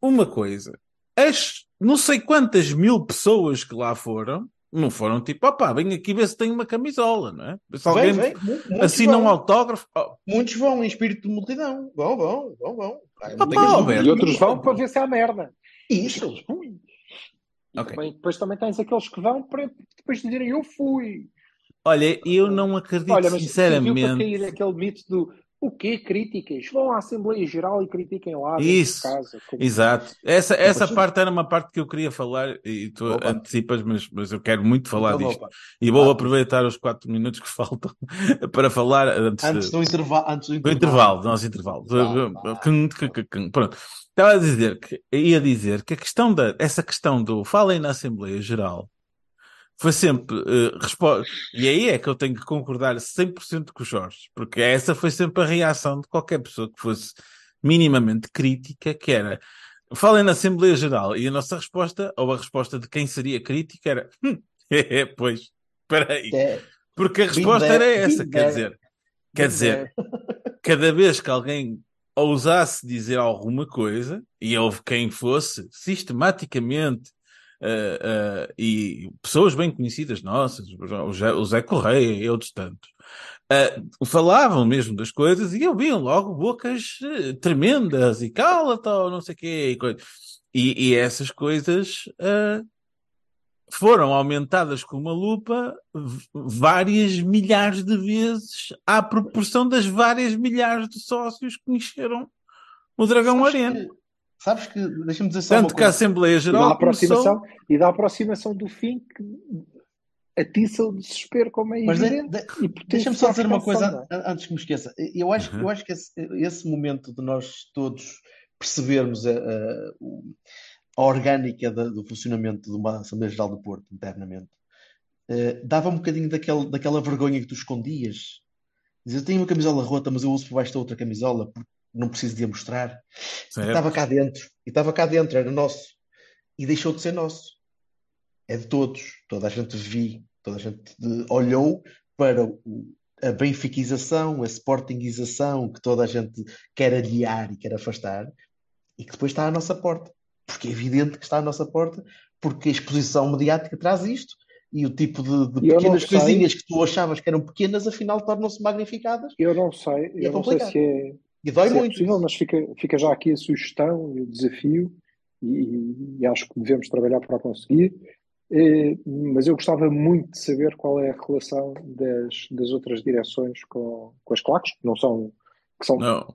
uma coisa. As não sei quantas mil pessoas que lá foram, não foram tipo, opá, vem aqui ver se tem uma camisola, não é? Se alguém Vem, vem. assina um vão. autógrafo. oh, Muitos vão em espírito de multidão. Vão, vão, vão, vão. Ah, Ah, pá. E outros vão para ver se há merda. Isso. Eles vão. E Ok. também- depois também tens aqueles que vão para depois dizerem eu fui. Olha, eu não acredito Olha, mas viu para sinceramente. cair aquele mito do o quê? Críticas? Vão à Assembleia Geral e critiquem lá Isso. de casa. como- Exato. Essa, essa Mas- parte era uma parte que eu queria falar e tu Opa. antecipas, mas, mas eu quero muito falar Então, disto. opa. E vou Ah, aproveitar os quatro minutos que faltam para falar antes, de- Antes do intervalo. Antes do do intervalo. intervalo, do nosso intervalo. Cum. Pronto. Estava a dizer que, ia dizer que a questão da, essa questão do falem na Assembleia Geral foi sempre eh, respo- e aí é que eu tenho que concordar 100% com o Jorge, porque essa foi sempre a reação de qualquer pessoa que fosse minimamente crítica, que era falem na Assembleia Geral, e a nossa resposta, ou a resposta de quem seria crítica era hum, é, pois, espera aí, É, porque a resposta era essa, quer dizer, quer dizer, cada vez que alguém ousasse dizer alguma coisa, e houve quem fosse sistematicamente, ah, e pessoas bem conhecidas nossas, o Zé, o Zé Correia e outros tantos, ah, falavam mesmo das coisas e ouviam logo bocas tremendas e cala-te, ou não sei o quê, e, e, essas coisas ah, foram aumentadas com uma lupa várias milhares de vezes à proporção das várias milhares de sócios que encheram o Dragão Arena. Sabes que, deixa-me dizer só uma Tanto que a. Assembleia E da Geral aproximação, começou... e da aproximação do fim que atiça o desespero como é Mas de- evidente. de- Deixa-me só a dizer uma coisa não é? an- antes que me esqueça. Eu acho, Uhum. eu acho que esse, esse momento de nós todos percebermos a, a- a orgânica da- do funcionamento de uma Assembleia Geral do Porto internamente eh, dava um bocadinho daquele, daquela vergonha que tu escondias. Dizer, eu tenho uma camisola rota, mas eu uso por baixo da outra camisola porque não preciso de a mostrar. Certo. estava cá dentro, e estava cá dentro, era nosso. E deixou de ser nosso. É de todos. Toda a gente viu, toda a gente eh, olhou para o- a benfiquização, a sportingização que toda a gente quer aliar e quer afastar, e que depois está à nossa porta. Porque é evidente que está à nossa porta, porque a exposição mediática traz isto. E o tipo de, de pequenas sei- coisinhas que tu achavas que eram pequenas, afinal tornam-se magnificadas. Eu não sei, E é eu não sei complicado. se é, E dói se é muito. possível, mas fica, fica já aqui a sugestão e o desafio, e, e acho que devemos trabalhar para conseguir. Eh, mas eu gostava muito de saber qual é a relação das, das outras direções com, com as claques, que não são, que são, Não,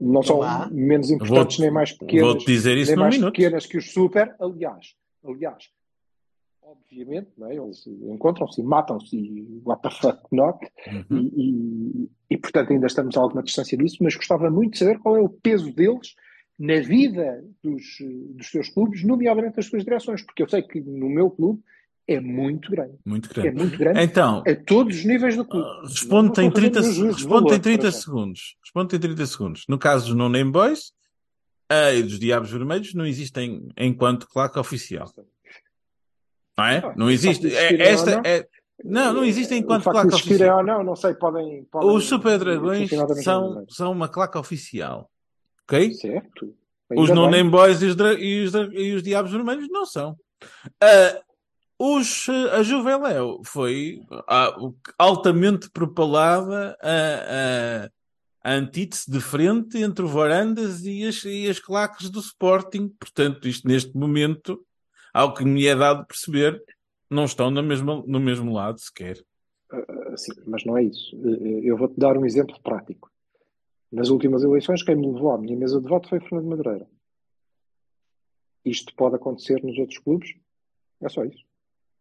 não são há. menos importantes nem mais pequenas, vou-te dizer isso nem mais minuto. pequenas que os super. Aliás, aliás, obviamente, não é? eles encontram-se e matam-se e what the fuck not, Uhum. e, e, e, portanto ainda estamos a alguma distância disso, mas gostava muito de saber qual é o peso deles na vida dos, dos seus clubes, nomeadamente das suas direções, porque eu sei que no meu clube é muito grande. Muito É grande. muito grande Então, a todos os níveis do clube. Uh, Responde Não em estou a fazer 30, nenhum juízo de responde em valor, 30 para já. segundos. Responde em 30 segundos. No caso dos No Name Boys eh, e dos Diabos Vermelhos, não existem enquanto claque oficial. Não é? Ah, Não existe. É- esta não, é. Não, não existe O enquanto claque oficial. ou não, não sei, podem. podem Os Super Dragões são, são uma claque oficial. Ok? Certo. Os Ainda No bem. Name Boys e os, e os e os Diabos Vermelhos não são. Ah, os, a Juveléu foi o- altamente propalada a, a, a antítese de frente entre o Varandas e as, e as claques do Sporting. Portanto, isto neste momento, ao que me é dado perceber, não estão na mesma, no mesmo lado sequer. Ah, Sim, mas não é isso. Eh, Eu vou-te dar um exemplo prático. Nas últimas eleições, quem me levou à minha mesa de voto foi Fernando Madureira. Isto pode acontecer nos outros clubes? É só isso.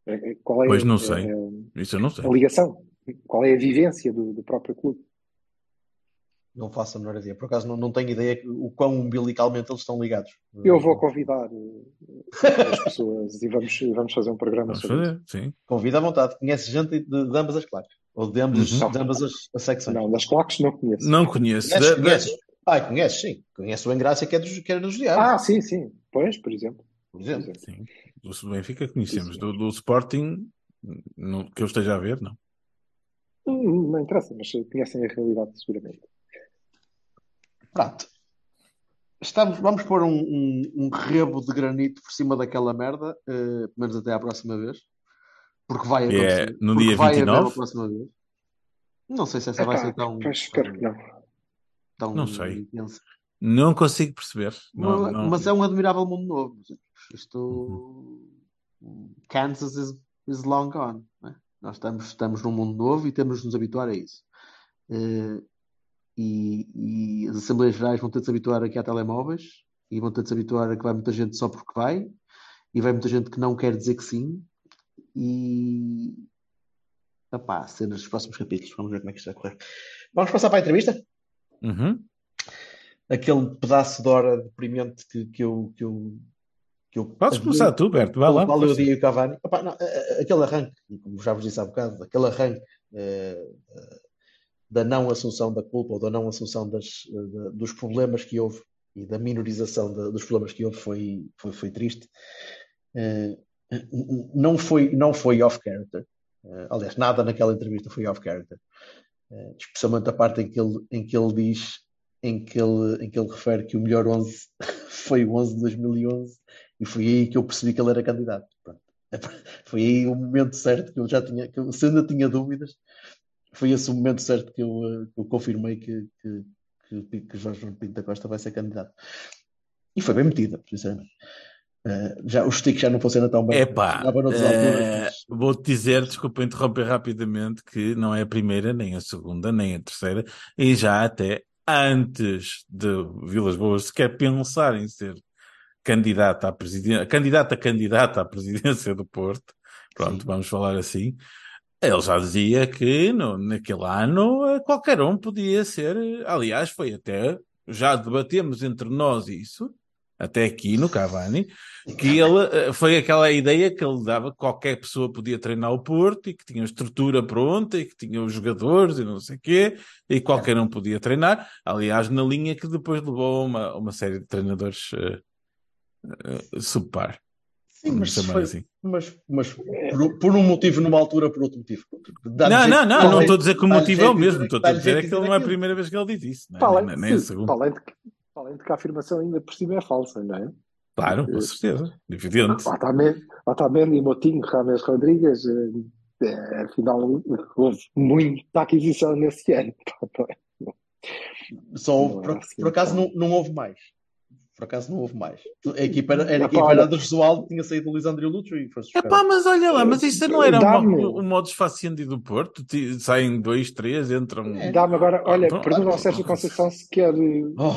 É- é- Qual é, Pois não é- sei. é Isso eu não sei. a ligação? Qual é a vivência do, do próprio clube? Não faço a menor ideia. Por acaso não, não tenho ideia o quão umbilicalmente eles estão ligados. Eu vou convidar eh, as pessoas e vamos, vamos fazer um programa Vamos sobre isso. fazer, sim. Convido à vontade. Conhece gente de, de ambas as claques. Ou de ambas, Uhum. de ambas as, as secções. Não, das claques não conheço. Não conheço. Conheces? Da- da- Conheces? Ah, conheces, sim. Conheço o Engrácia que, é dos, que era dos diabos, Ah, sim, sim. Pois, por exemplo. por exemplo. Sim. Do Benfica conhecemos. Do, do Sporting, no- que eu esteja a ver, não. Hum, Não interessa, mas conhecem a realidade seguramente. Pronto. Estamos, vamos pôr um, um, um rebo de granito por cima daquela merda, eh, pelo menos até à próxima vez. Porque vai é acontecer. no Porque dia vai haver 29? a próxima vez. Não sei se essa vai Epá, ser tão, espero que não. tão Não sei. intensa. Não consigo perceber. Não, Mas, não- mas é um admirável mundo novo. Isto. Kansas is, is long gone. né? Nós estamos, estamos num mundo novo e temos de nos habituar a isso. Eh, e, e as Assembleias Gerais vão ter de se habituar aqui a telemóveis e vão ter de se habituar a que vai muita gente só porque vai e vai muita gente que não quer dizer que sim. E. Epá, cenas dos próximos capítulos. Vamos ver como é que isto vai correr. Vamos passar para a entrevista? Uhum. aquele pedaço de hora deprimente que, que eu, que eu, que eu Podes começar tu, Berto. Vai lá. qual eu força. dia o Cavani. Opa, não, aquele arranque, como já vos disse há bocado, aquele arranque eh, eh, da não assunção da culpa ou da não assunção das, eh, da- dos problemas que houve e da minorização da- dos problemas que houve foi, foi, foi triste. Eh, não foi, não foi off-character. Eh, aliás, nada naquela entrevista foi off-character. Eh, especialmente a parte em que ele, em que ele diz, em que ele, em que ele refere que o melhor 11 foi o 11 de 2011 e foi aí que eu percebi que ele era candidato. Pronto. Foi aí o momento certo que eu já tinha, que eu, se ainda tinha dúvidas, foi esse o momento certo que eu, eh, que eu confirmei que, que, que, que Jorge Pinto da Costa vai ser candidato. E foi bem metida, sinceramente. Eh, já, os sticks já não funcionam tão bem. Epá, alturas, mas- vou-te dizer, desculpa interromper rapidamente, que não é a primeira, nem a segunda, nem a terceira, e já até antes de Vilas Boas sequer pensar em ser candidata à presidência, candidata candidata à presidência do Porto, pronto, Sim. vamos falar assim, ele já dizia que no, naquele ano eh, qualquer um podia ser, eh, aliás, foi até, já debatemos entre nós isso, até aqui no Cavani, que ele eh, foi aquela ideia que ele dava que qualquer pessoa podia treinar o Porto e que tinha estrutura pronta e que tinha os jogadores e não sei o quê, e qualquer um podia treinar. Aliás, na linha que depois levou uma, uma série de treinadores eh, eh, subpar. Sim, mas, foi- assim. mas, mas por, por um motivo, numa altura, por outro motivo. Não, não, não, não estou a dizer que o motivo é o mesmo, estou a dizer é que ele não é a primeira vez que ele diz isso, não é? Para além, Nem- nem a segunda. para além de além de que a afirmação ainda por cima é falsa, não é? Claro, com certeza, evidente. Otamendi, Motinho, Rames Rodrigues, eh, eh, afinal, houve muita aquisição nesse ano. Só houve- Não é por, assim, por acaso então. não, não houve mais. Por acaso não houve mais. A equipa era, era a Epá, equipa era do Jesualdo, tinha saído o Lisandro e e É buscar. pá, mas olha lá, mas isso não era o, o modus faciendi do Porto? Saem dois, três, entram. É. Dá-me agora, olha, Então, pergunta ao ah, Sérgio Conceição se quer. eh, Oh,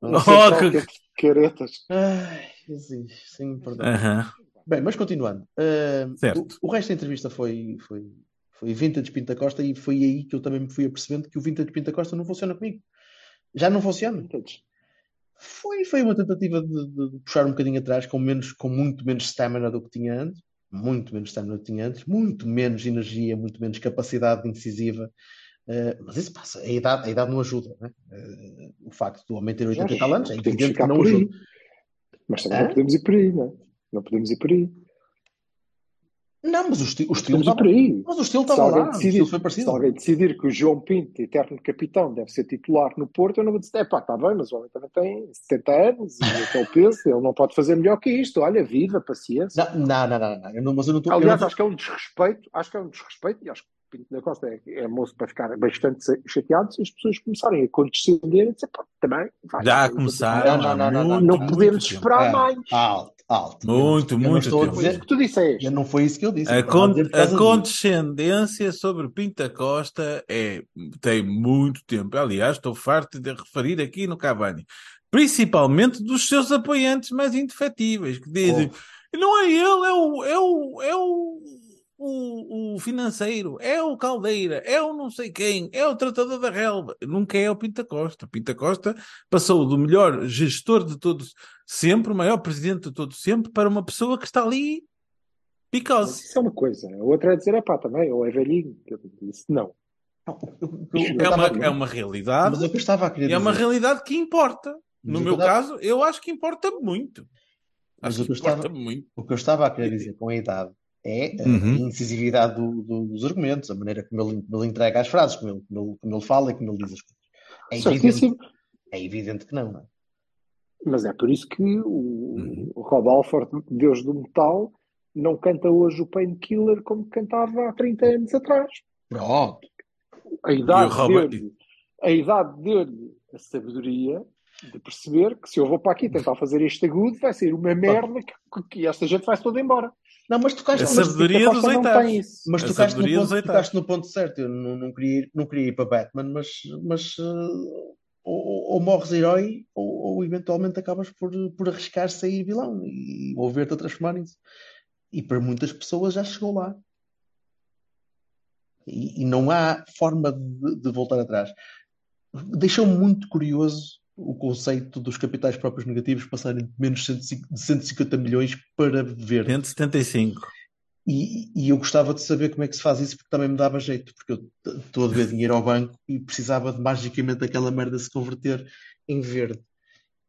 Oh, que- que caretas. ai, Jesus, sim, perdão. Aham. Bem, mas continuando. ah, Certo. o, o resto da entrevista foi, foi, foi Vintage Pinta Costa e foi aí que eu também me fui apercebendo que o Vintage Pinta Costa não funciona comigo. Já não funciona. Foi, foi uma tentativa de, de- de puxar um bocadinho atrás, com, menos, com muito menos stamina do que tinha antes, muito menos stamina do que tinha antes, muito menos energia, muito menos capacidade incisiva. Eh, mas isso passa, a idade, a idade não ajuda, né? Eh, o facto do homem ter 80 e tal anos é evidente que não ajuda. Mas também não podemos ir por aí, não é? Não podemos ir por aí. Não, mas o, esti o estilo estava por aí. mas o estilo Se estava alguém, lá, o decidir, estilo foi se parecido. alguém decidir que o João Pinto, eterno capitão, deve ser titular no Porto, eu não vou dizer, é pá, está bem, mas o homem também tem 70 anos e aquele peso, ele não pode fazer melhor que isto. Olha, viva, paciência. Não, não, não, não, não, eu não- mas eu não eu Aliás, não acho que é um desrespeito, acho que é um desrespeito, e acho que o Pinto da Costa é, é moço para ficar bastante chateado se as pessoas começarem a condescender e dizer, pá, também. vai, Já começaram Não, não, não, não, Não podemos esperar Ah, mais. alto, alto. Muito, muito estou a tempo. Foi isso dizer, que tu disseste. eu não foi isso que eu disse. A, condescendência sobre Pinta Costa é, tem muito tempo. Aliás, estou farto de referir aqui no Cavani. Principalmente dos seus apoiantes mais indefetíveis, que dizem não é ele, é o, é o, é o, o, o financeiro, é o Caldeira, é o não sei quem, é o tratador da relva. Nunca é o Pinta Costa. Pinta Costa passou do melhor gestor de todos sempre, o maior presidente de todos sempre, para uma pessoa que está ali picose. isso é uma coisa. A outra é dizer, é pá, também, ou é velhinho. Eu disse, não. Eu É uma, é uma realidade. Mas eu estava a querer E é uma dizer- realidade que importa. No meu eu estava- caso, eu acho que importa muito. Mas Acho o que que eu importa estava- muito. O que eu estava a querer dizer com a idade é a Uhum. incisividade do- do- dos argumentos, a maneira como ele, como ele entrega as frases, como ele, como ele- como ele fala e como ele diz as coisas. É evidente, é evidente que não, não é? Mas é por isso que o, Uhum. o Rob Alford, Deus do Metal, não canta hoje o Painkiller como cantava há 30 anos atrás. Pronto. A idade E Robert- deu-lhe a idade a sabedoria de perceber que se eu vou para aqui tentar fazer este agudo, vai ser uma merda que, que esta gente vai toda embora. Não, mas tocaste, A mas, sabedoria Pinta dos oitavos. mas tocaste, no ponto, tocaste no ponto certo. Eu não, não, queria, ir- não queria ir para Batman, mas, mas eh, ou, ou morres herói ou, ou eventualmente acabas por, por arriscar sair vilão e, ou ver-te a transformar nisso. E para muitas pessoas já chegou lá. E, e não há forma de, de voltar atrás. Deixou-me muito curioso o conceito dos capitais próprios negativos passarem de menos de 150 de 150 milhões para verde. 175. E, e eu gostava de saber como é que se faz isso, porque também me dava jeito, porque eu estou a dever dinheiro ao banco e precisava de magicamente aquela merda se converter em verde.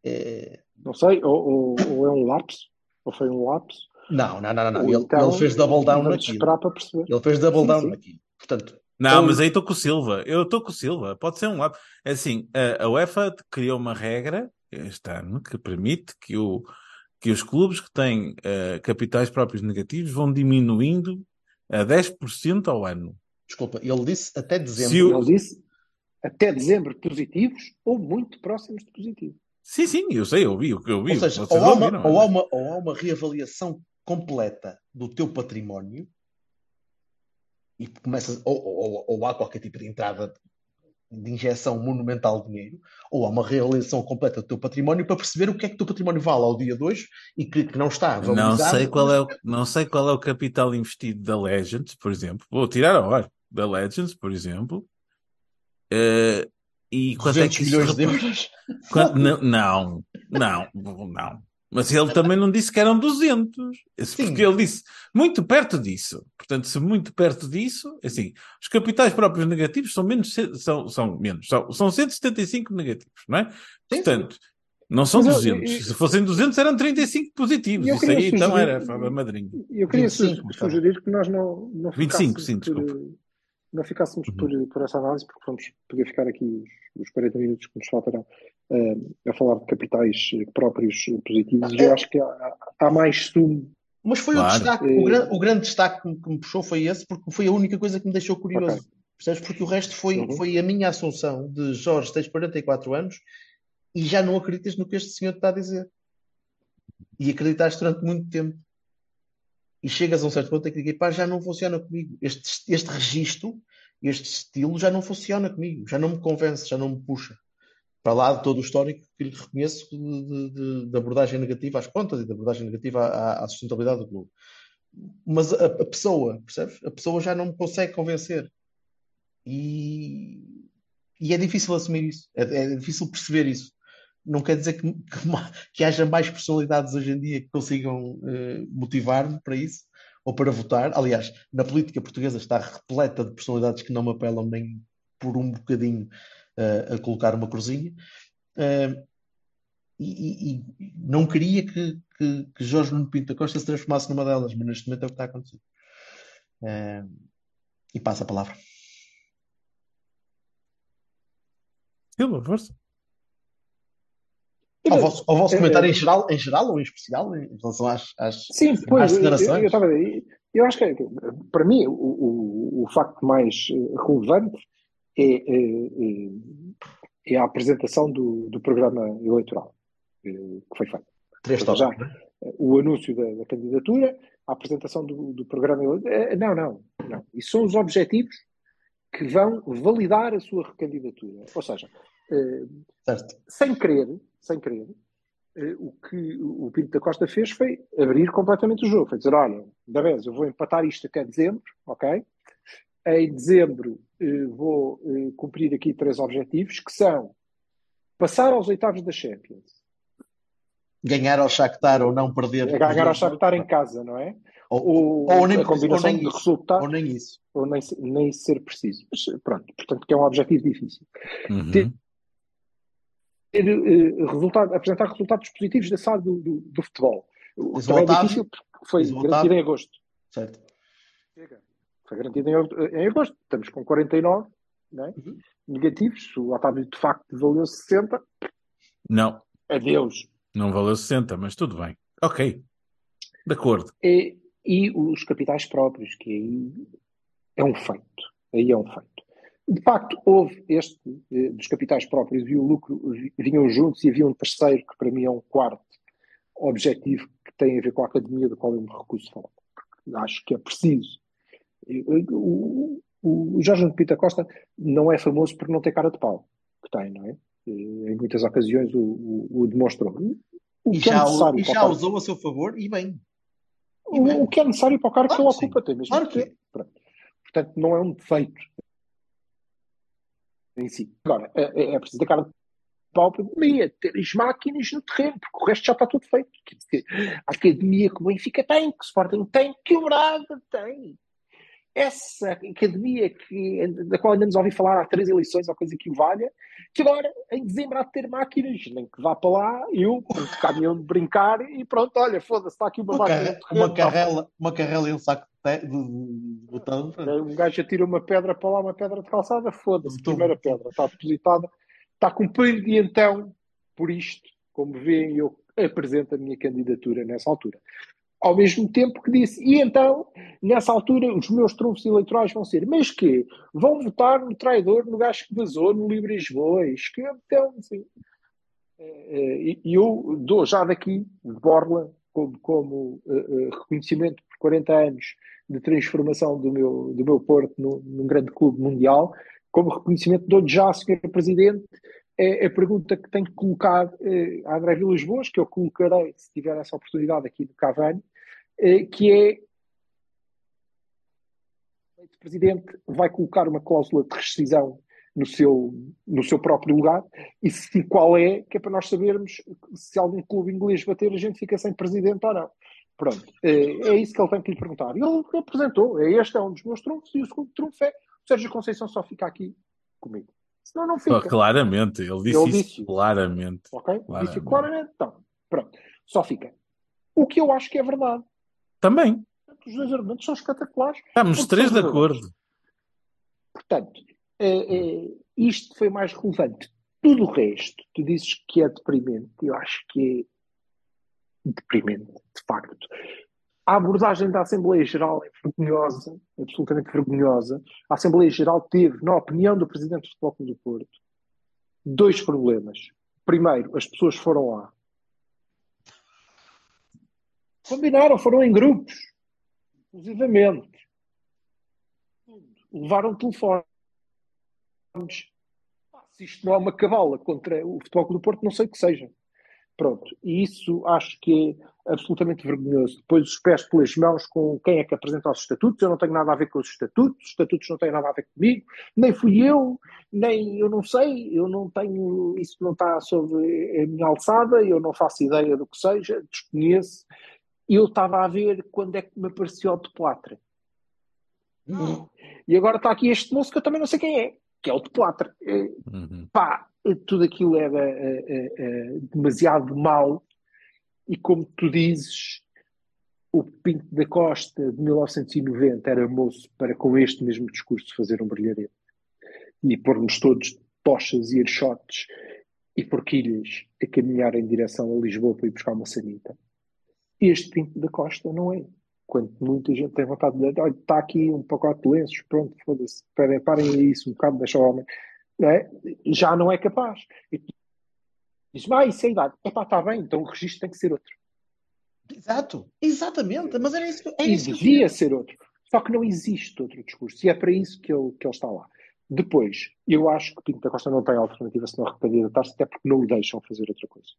É, Não sei, ou, ou- ou é um lapso, ou foi um lapso. Não, não, não, não, Ele, então ele fez double down naquilo. esperar para perceber. Ele fez double Sim, down sim. naquilo. Portanto, Não, ou- mas aí estou com o Silva. Eu estou com o Silva. Pode ser um lado. É assim, a, a UEFA criou uma regra este ano que permite que, o, que os clubes que têm eh, capitais próprios negativos vão diminuindo a 10% ao ano. desculpa, ele disse até dezembro. O- Ele disse até dezembro positivos ou muito próximos de positivo. Sim, sim, eu sei, eu vi o que eu vi. Ou seja, ou há, uma, ouviram, ou, há uma, ou há uma reavaliação completa do teu património e começas, ou, ou, ou há qualquer tipo de entrada de injeção monumental de dinheiro, ou há uma reavaliação completa do teu património para perceber o que é que o teu património vale ao dia de hoje e que, que não está Não sei, qual é o, não sei qual é o capital investido da Legends, por exemplo. Vou tirar a hora. Da Legends, por exemplo. Eh, e quanto é 200 que milhões de euros. Quanto- não, não, não, não. Mas ele também não disse que eram 200. Esse- Sim. Porque ele disse muito perto disso. Portanto, se muito perto disso, assim, os capitais próprios negativos são menos, são, são menos, são, são 175 negativos, não é? Portanto, não são Mas eu- 200. eu- Se fossem 200, eram 35 positivos. eu Isso aí então sugerir- era fava madrinha. Eu queria 25, su- Gustavo. sugerir que nós não, não 25, ficássemos sim, por, desculpa. não ficássemos Uhum. por, por essa análise, porque vamos poder ficar aqui os, os 40 minutos que nos faltarão a falar de capitais eh, próprios eh, positivos. E eu acho que há, há mais sumo. Mas foi Claro. o destaque, Eh, o, gran- o grande destaque que me, que me puxou foi esse, porque foi a única coisa que me deixou curioso. Ok. Percebes? Porque o resto foi, Uhum. foi a minha assunção de Jorge, tens 44 anos e já não acreditas no que este senhor te está a dizer. E acreditaste durante muito tempo. E chegas a um certo ponto em que digas, pá, já não funciona comigo. Este, este registro, este estilo já não funciona comigo, já não me convence, já não me puxa. Para lá de todo o histórico que lhe reconheço de abordagem negativa às contas e de abordagem negativa à, à sustentabilidade do clube. Mas a, a pessoa, percebes? A pessoa já não me consegue convencer. E, e é difícil assumir isso, é, é difícil perceber isso. Não quer dizer que, que, que, haja mais personalidades hoje em dia que consigam uh, motivar-me para isso ou para votar. Aliás, na política portuguesa está repleta de personalidades que não me apelam nem por um bocadinho uh, a colocar uma cruzinha. Uh, e, e, e, não queria que, que, que, Jorge Nuno Pinto da Costa se transformasse numa delas, mas neste momento é o que está a acontecer. e passa a palavra. Silva, força. Ao vosso, ao vosso comentário em geral, em geral ou em especial, em relação às, às, Sim, pois, eu, eu, eu, acho que é, para mim o, o, o facto mais relevante é, é, é a apresentação do, do programa eleitoral eh, que foi feito. Três já, o anúncio da, da, candidatura, a apresentação do, do programa eleitoral. Não, não, não. Isso são os objetivos que vão validar a sua recandidatura. Ou seja, certo. sem querer, sem querer, o que o Pinto da Costa fez foi abrir completamente o jogo. Foi dizer, olha, da vez eu vou empatar isto até dezembro, ok? Em dezembro vou cumprir aqui três objetivos, que são passar aos oitavos da Champions. Ganhar ao Shakhtar ou não perder. Ganhar ao Shakhtar em casa, não é? Ou, ou, ou nem, a combinação ou nem de resultados. Ou nem isso. Ou nem, nem ser preciso. Mas, pronto, portanto, que é um objetivo difícil. Uhum. Ter, ter uh, resultado, apresentar resultados positivos da sala do, do, do futebol. O é difícil porque foi garantido em agosto. Certo. Foi garantido em, em agosto. Estamos com 49 não é? uhum. negativos. O Otávio de facto valeu 60. Não. Adeus. Não valeu 60, mas tudo bem. Ok. De acordo. E, e os capitais próprios, que aí é um feito. Aí é um feito. De facto, houve este eh, dos capitais próprios e o lucro vinham juntos e havia um terceiro, que para mim é um quarto objetivo, que tem a ver com a academia, do qual eu me recuso a falar. Acho que é preciso. O, o, Jorge Pita Costa não é famoso por não ter cara de pau, que tem, não é? Em muitas ocasiões o, o, o demonstrou. O e já, é e já usou a seu favor e bem. E bem. O, que é necessário para o cargo claro que ele ocupa, tem mesmo claro que é. Portanto, não é um defeito em si. Agora, é, é, é preciso ter cara de pau para a ter as máquinas no terreno, porque o resto já está tudo feito. A academia que o Benfica tem, que o Sporting tem, que o Braga tem essa academia que, da qual andamos a ouvir falar há três eleições, ou coisa que o valha, que agora em dezembro há de ter máquinas, nem que vá para lá, eu, com o caminhão de brincar, e pronto, olha, foda-se, está aqui uma, uma máquina. Carre, uma, carrela, uma carrela e um saco de, botão. Um gajo atira uma pedra para lá, uma pedra de calçada, foda-se, primeira pedra, está depositada, está cumprido, e então, por isto, como veem, eu apresento a minha candidatura nessa altura ao mesmo tempo que disse, e então, nessa altura, os meus trunfos eleitorais vão ser, mas que vão votar no traidor, no gajo que vazou, no livre bois, que então, assim, e eu dou já daqui, de Borla, como, como uh, reconhecimento por 40 anos de transformação do meu, do meu Porto num, num grande clube mundial, como reconhecimento dou já, Sr. Presidente, é a pergunta que tenho que colocar eh, a André Vilas Boas, que eu colocarei, se tiver essa oportunidade aqui do Cavani, eh, que é o presidente vai colocar uma cláusula de rescisão no seu, no seu próprio lugar e se qual é, que é para nós sabermos se algum clube inglês bater a gente fica sem presidente ou não. Pronto, é, é isso que ele tem que lhe perguntar. E ele apresentou, é este é um dos meus trunfos e o segundo trunfo é o Sérgio Conceição só fica aqui comigo. Senão não fica. Claramente, ele disse ele isso disse claramente. Ok? Claramente. Disse claramente. Então, pronto. Só fica. O que eu acho que é verdade. Também. Os dois argumentos são espetaculares. Estamos três de acordo. Portanto, é, é, isto foi mais relevante. Tudo o resto, tu dizes que é deprimente. Eu acho que é deprimente, de facto. A abordagem da Assembleia Geral é vergonhosa, absolutamente vergonhosa. A Assembleia Geral teve, na opinião do Presidente do Futebol Clube do Porto, dois problemas. primeiro, as pessoas foram lá. Combinaram, foram em grupos, inclusivamente. Levaram telefones. Se isto não é uma cabala contra o Futebol do Porto, não sei o que seja. Pronto, e isso acho que é absolutamente vergonhoso. Depois os pés pelas mãos com quem é que apresenta os estatutos. Eu não tenho nada a ver com os estatutos, os estatutos não têm nada a ver comigo, nem fui eu, nem eu não sei, eu não tenho, isso não está sobre a minha alçada, eu não faço ideia do que seja, desconheço. Eu estava a ver quando é que me apareceu o de Platra. E agora está aqui este moço que eu também não sei quem é, que é o de Platra. Uhum. Pá, tudo aquilo era é, é, demasiado mau e como tu dizes o Pinto da Costa de 1990 era moço para com este mesmo discurso fazer um brilharete e pôr-nos todos de tochas e archotes e porquilhas a caminhar em direção a Lisboa para ir buscar uma sanita este Pinto da Costa não é quando muita gente tem vontade de dizer, olha, está aqui um pacote de lenços, pronto, foda-se, parem, parem isso um bocado, deixa o homem é? já não é capaz. E diz, ah, isso é idade. Epá, está bem, então o registro tem que ser outro. Exato, exatamente, mas era isso, era e isso devia que ser outro. Só que não existe outro discurso. E é para isso que ele, que ele está lá. Depois, eu acho que Pinto da Costa não tem alternativa se não recandidatar-se, até porque não o deixam fazer outra coisa.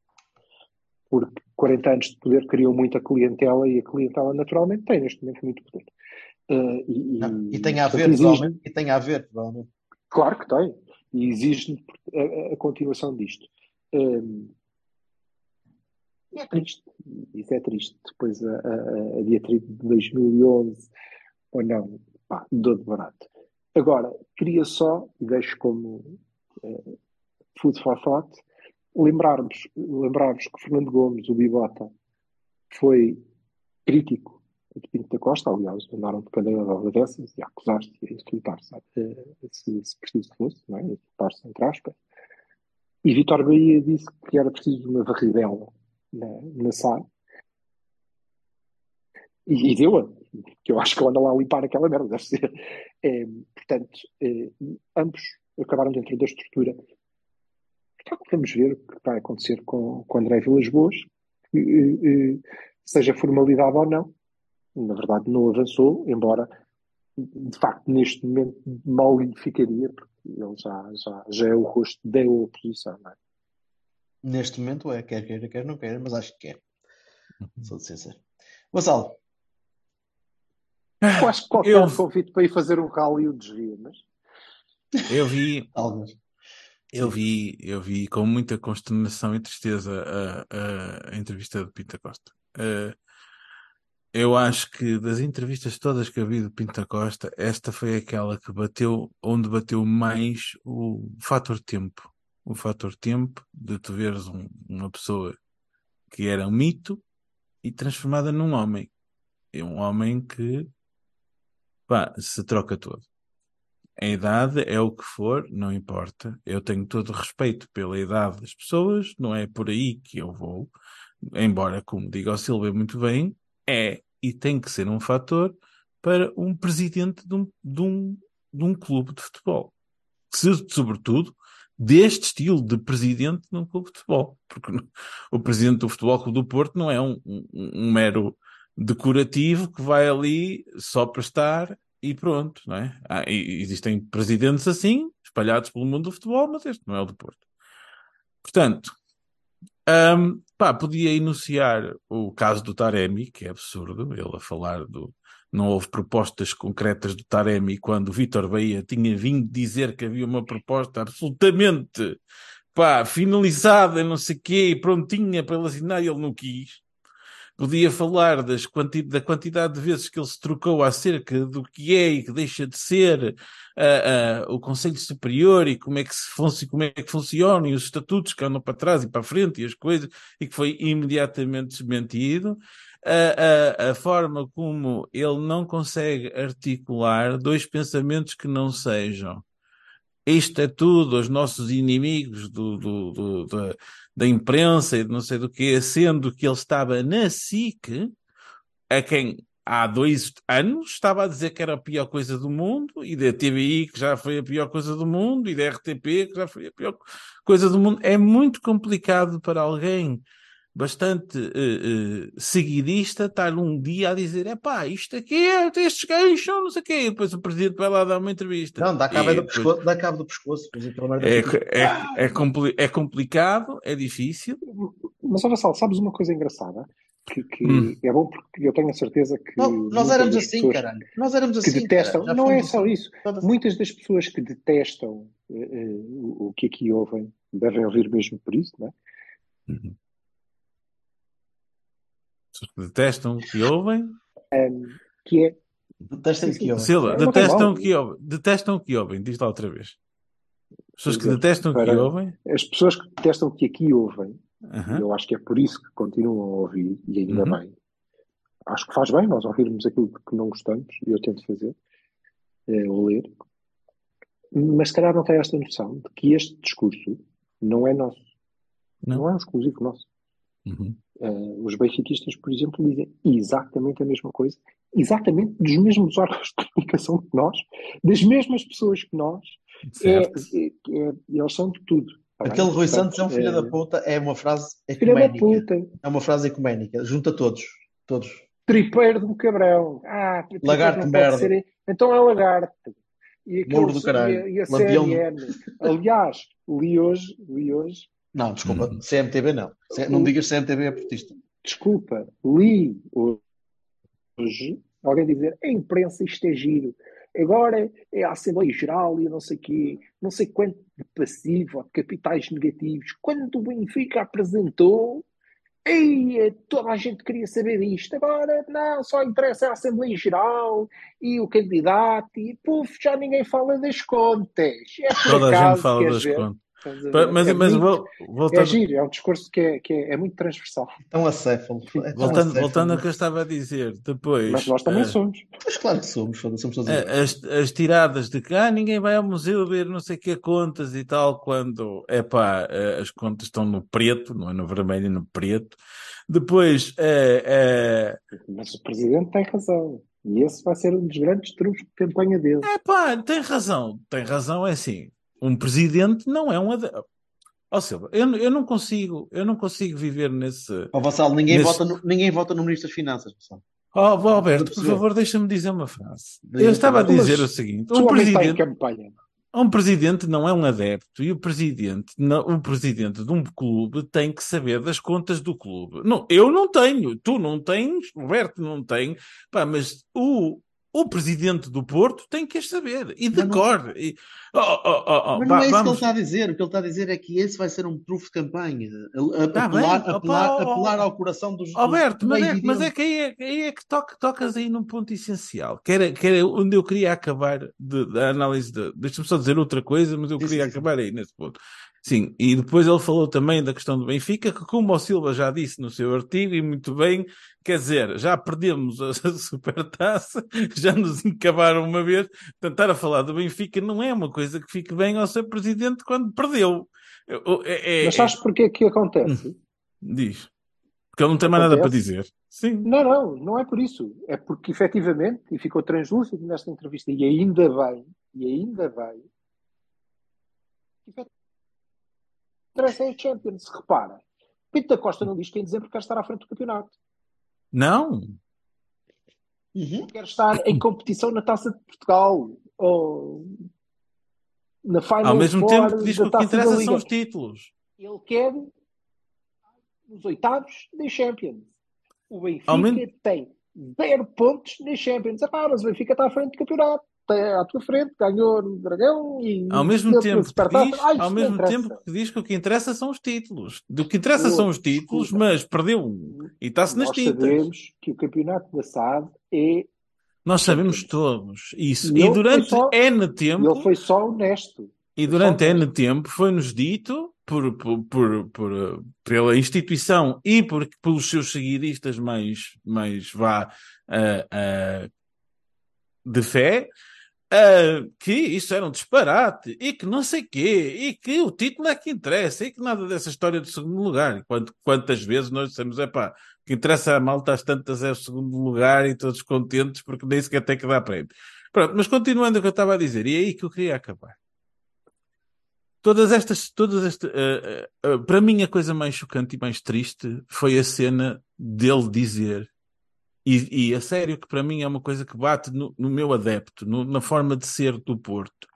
Porque 40 anos de poder criou muita clientela e a clientela naturalmente tem neste momento muito poder. Uh, e, e, e, tem a ver, exige... e tem a ver, provavelmente. Claro que tem e exige a, a, continuação disto. Um, é triste, isso é triste. Depois a, a, a diatribe de 2011, ou não, pá, dou de barato. Agora, queria só, e deixo como uh, food for thought, lembrar-vos lembrar que Fernando Gomes, o Bibota, foi crítico de Pinto da Costa, aliás, andaram de cadeira de dessas e acusar-se e insultar-se, se, se preciso fosse, não é? insultar-se entre aspas. E Vitor Bahia disse que era preciso uma varridela na, na SAR. E, e deu-a, que eu acho que ele anda lá a limpar aquela merda, deve ser. É, portanto, é, ambos acabaram dentro da estrutura. Vamos ver o que vai acontecer com, com André Vilas Boas, seja formalidade ou não, na verdade não avançou, embora de facto neste momento mal lhe ficaria, porque ele já, já, já é o rosto da oposição, não é? Neste momento é, quer queira, quer não queira, mas acho que quer. Uhum. Sou de sincero. Gonçalo. Eu acho que qualquer eu... convite para ir fazer um rally o desvia, mas. Eu vi. Eu vi, eu vi com muita consternação e tristeza a, a, a entrevista do Pinta Costa. Uh, eu acho que das entrevistas todas que eu vi do Pinta Costa, esta foi aquela que bateu, onde bateu mais o fator tempo. O fator tempo de tu veres um, uma pessoa que era um mito e transformada num homem. É um homem que pá, se troca todo. A idade é o que for, não importa. Eu tenho todo o respeito pela idade das pessoas, não é por aí que eu vou. Embora, como diga o Silvio muito bem, é e tem que ser um fator para um presidente de um, de um, de um clube de futebol. Se, sobretudo, deste estilo de presidente num clube de futebol. Porque o presidente do Futebol Clube do Porto não é um, um, um mero decorativo que vai ali só para estar e pronto, não é? Ah, existem presidentes assim, espalhados pelo mundo do futebol, mas este não é o do Porto. Portanto, um, pá, podia enunciar o caso do Taremi, que é absurdo, ele a falar do. Não houve propostas concretas do Taremi quando o Vítor Bahia tinha vindo dizer que havia uma proposta absolutamente pá, finalizada, não sei o quê, prontinha para ele assinar ele não quis podia falar das quanti da quantidade de vezes que ele se trocou acerca do que é e que deixa de ser uh, uh, o Conselho Superior e como é, que se como é que funciona e os estatutos que andam para trás e para frente e as coisas e que foi imediatamente desmentido. A, a, a, forma como ele não consegue articular dois pensamentos que não sejam isto é tudo os nossos inimigos do, do, do, do da imprensa e de não sei do que, sendo que ele estava na SIC, a quem há dois anos estava a dizer que era a pior coisa do mundo, e da TVI que já foi a pior coisa do mundo, e da RTP que já foi a pior coisa do mundo. É muito complicado para alguém bastante uh, uh, seguidista estar um dia a dizer é pá, isto aqui é, estes gajos são não sei o quê, e depois o presidente vai lá dar uma entrevista. Não, dá cabo, E do, depois- pescoço, dá cabo do pescoço. é, é, é, compli- é complicado, é difícil. Mas olha só, sabes uma coisa engraçada? Que, que Hum. é bom porque eu tenho a certeza que. Não, nós éramos assim, caralho. Nós éramos Que assim. detestam. caralho. Já Não é só assim. isso. Toda- Muitas das pessoas que detestam eh, o, que aqui ouvem devem ouvir mesmo por isso, não é? Pessoas que detestam o que ouvem. Que é. Detestem que eu. Silva, tem detestam que ouvem. Detestam o que ouvem, diz lá outra vez. Pessoas que detestam o que ouvem. As pessoas que detestam o que aqui ouvem, e eu acho que é por isso que continuam a ouvir, e ainda Uhum. bem. Acho que faz bem nós ouvirmos aquilo que não gostamos, e eu tento fazer, eh, ou ler. Mas se calhar não tem esta noção de que este discurso não é nosso. Não. Não, é um exclusivo nosso. Uhum. Eh, os benfiquistas, por exemplo, dizem exatamente a mesma coisa, exatamente dos mesmos órgãos de comunicação que nós, das mesmas pessoas que nós. É, é- é- eles são de tudo. tá? Aquele Rui Portanto, Santos é um filho da puta, é uma frase Filha da ecuménica. puta, É uma frase ecuménica. Junta todos. Todos. tripeiro do cabrão. Ah, Lagarto merda. ser- Então é lagarto. E aquele- Mouro do caralho. E a, e a Lampião CNN. Aliás, li hoje, li hoje, Não, desculpa. CMTV não. C- Não digas CMTV é portista. desculpa, li hoje alguém dizer a imprensa isto é giro. Agora é a Assembleia Geral e eu não sei quê, não sei quanto de passivo ou de capitais negativos. Quando o Benfica apresentou, ei, toda a gente queria saber disto. Agora, não, só interessa a Assembleia Geral e o candidato e, puf, já ninguém fala das contas. É Toda a gente fala das ver? contas. Mas, é mas muito- é voltando, giro, é um discurso que é, que é, é muito transversal. Tão acéfalo. É tão voltando, acéfalo. voltando ao que eu estava a dizer, depois. Mas nós também eh, somos. Pois claro que somos, somos todos Eh, iguais. As, as tiradas de que ah, ninguém vai ao museu ver não sei que contas e tal, quando é pá, as contas estão no preto, não é no vermelho, é no preto. Depois, eh, eh, Mas o presidente tem razão. E esse vai ser um dos grandes trunfos de campanha dele. é pá, tem razão, tem razão, é assim. Um presidente não é um adepto. Ó Silva, eu, eu não consigo, eu não consigo viver nesse. Ó Vassal, ninguém, Nesse- vota no, ninguém vota no Ministro das Finanças, Vassal. Oh, Alberto, por favor, deixa-me dizer uma frase. Diga, Eu estava a dizer Mas o seguinte: um presidente, um presidente não é um adepto e o presidente, não, o presidente de um clube tem que saber das contas do clube. Não, eu não tenho, tu não tens, Roberto não tem, pá, mas o, o presidente do Porto tem que as saber e decore. E, oh, oh, oh, oh, Mas não é isso que ele vamos- está a dizer. O que ele está a dizer é que esse vai ser um trunfo de campanha. A- a- Tá apelar, bem. Ó, apelar ao coração dos. dos- Alberto, mas é, mas é que aí é, aí é que toca- tocas aí num ponto essencial, que era, que era onde eu queria acabar de- da análise de. Deixa-me só dizer outra coisa, mas eu queria acabar aí nesse ponto. Sim, e depois ele falou também da questão do Benfica, que como o Silva já disse no seu artigo, e muito bem, quer dizer, já perdemos a, supertaça, já nos encabaram uma vez, tentar a falar do Benfica não é uma coisa que fique bem ao seu presidente quando perdeu. Eu- É, é- Mas sabes porquê que acontece? Diz. Porque ele não tem mais nada para dizer. Sim. Não, não, não é por isso. É porque efetivamente, e ficou translúcido nesta entrevista, e ainda bem, e ainda bem, interessa é a Champions. Repara, Pinto da Costa não diz que em dezembro quer estar à frente do campeonato. Não. Uhum. Quer estar em competição na Taça de Portugal ou na Final Ao mesmo tempo que diz que o que interessa são os títulos. Ele quer nos oitavos da Champions. O Benfica Ao tem zero pontos na Champions. Ah, mas o Benfica está à frente do campeonato. À tua frente, ganhou no Dragão e Ao mesmo tempo que diz, isso ao mesmo tempo que diz que o que interessa são os títulos. Do que interessa são os títulos, mas perdeu um. E está-se nas Nós tintas. sabemos que o campeonato da SAD é. Nós sabemos todos isso. E E durante só- N tempo, ele foi só honesto. e durante N tempo foi-nos dito por, por, por, por, pela instituição e por, pelos seus seguidistas mais, mais vá, uh, uh, de fé, ah, que isso era um disparate e que não sei quê, e que o título é que interessa, e que nada dessa história de segundo lugar. E quanto, quantas vezes nós dissemos, é pá, o que interessa a malta às tantas é o segundo lugar e todos contentes porque nem sequer tem que dar prémio. Pronto, mas continuando o que eu estava a dizer, e é aí que eu queria acabar. Todas estas, todas estas, uh, uh, uh, para mim a coisa mais chocante e mais triste foi a cena dele dizer e, e, a sério que para mim é uma coisa que bate no, no meu adepto, no, na forma de ser do Porto,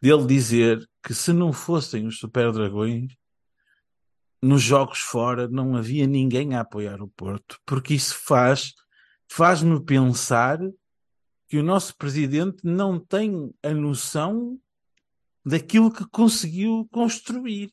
dele dizer que se não fossem os Super Dragões, nos jogos fora não havia ninguém a apoiar o Porto, porque isso faz faz-me pensar que o nosso presidente não tem a noção daquilo que conseguiu construir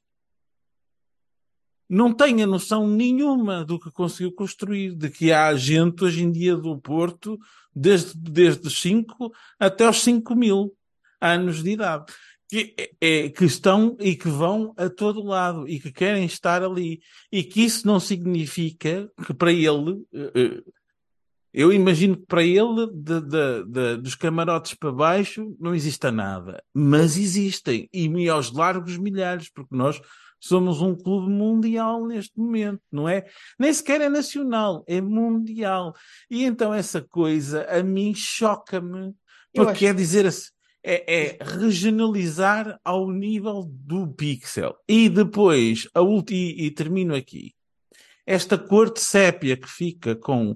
não tem a noção nenhuma do que conseguiu construir, de que há gente hoje em dia do Porto, desde, desde os 5 até os 5 mil anos de idade, que, é, que estão e que vão a todo lado e que querem estar ali. E que isso não significa que para ele, eh, eh, eu imagino que para ele, de, de, de, dos camarotes para baixo, não exista nada. Mas existem, e aos largos milhares, porque nós Somos um clube mundial neste momento, não é? Nem sequer é nacional, é mundial. E então essa coisa a mim choca-me, porque acho... quer dizer assim, é, é, regionalizar ao nível do pixel. E depois, a ulti, e termino aqui, esta cor de sépia que fica com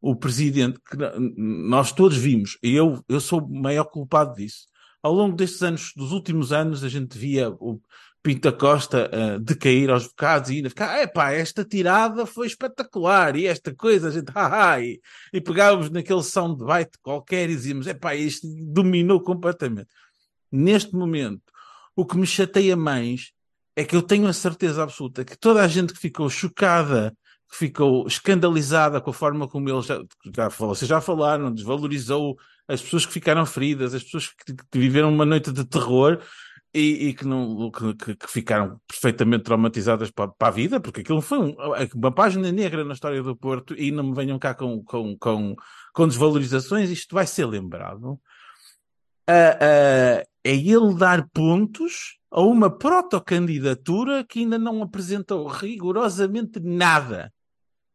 o presidente, que nós todos vimos, e eu, eu sou o maior culpado disso. Ao longo destes anos, dos últimos anos, a gente via o, Pinta Costa uh, decair aos bocados e ainda ficar, epá, esta tirada foi espetacular e esta coisa, a gente, haha, e, e pegávamos naquele soundbite qualquer e dizíamos, epá, isto dominou completamente. Neste momento, o que me chateia mais é que eu tenho a certeza absoluta que toda a gente que ficou chocada, que ficou escandalizada com a forma como ele já, já vocês já falaram, desvalorizou as pessoas que ficaram feridas, as pessoas que, que viveram uma noite de terror, e, e que, não, que, que, ficaram perfeitamente traumatizadas para, para, a vida, porque aquilo foi um, uma página negra na história do Porto e não me venham cá com, com, com, com desvalorizações, isto vai ser lembrado. Uh, uh, é ele dar pontos a uma protocandidatura que ainda não apresentou rigorosamente nada.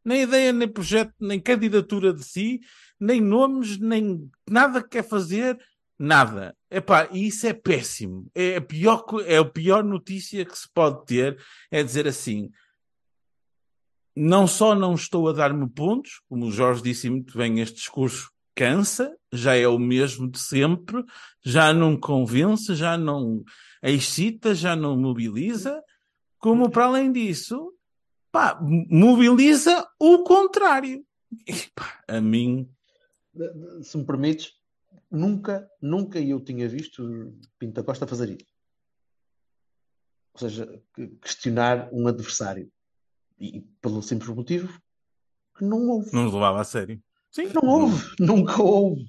Nem ideia, nem projeto, nem candidatura de si, nem nomes, nem nada que quer fazer Nada. Epá, e isso é péssimo. É a, pior, é a pior notícia que se pode ter. É dizer assim: não só não estou a dar-me pontos, como o Jorge disse muito bem, este discurso cansa, já é o mesmo de sempre, já não convence, já não excita, já não mobiliza, como para além disso, pá, mobiliza o contrário. A mim. Se me permites, nunca, nunca eu tinha visto Pinto da Costa fazer isso. Ou seja, questionar um adversário. E pelo simples motivo que não houve. Não nos levava a sério. Sim. Não houve, nunca houve.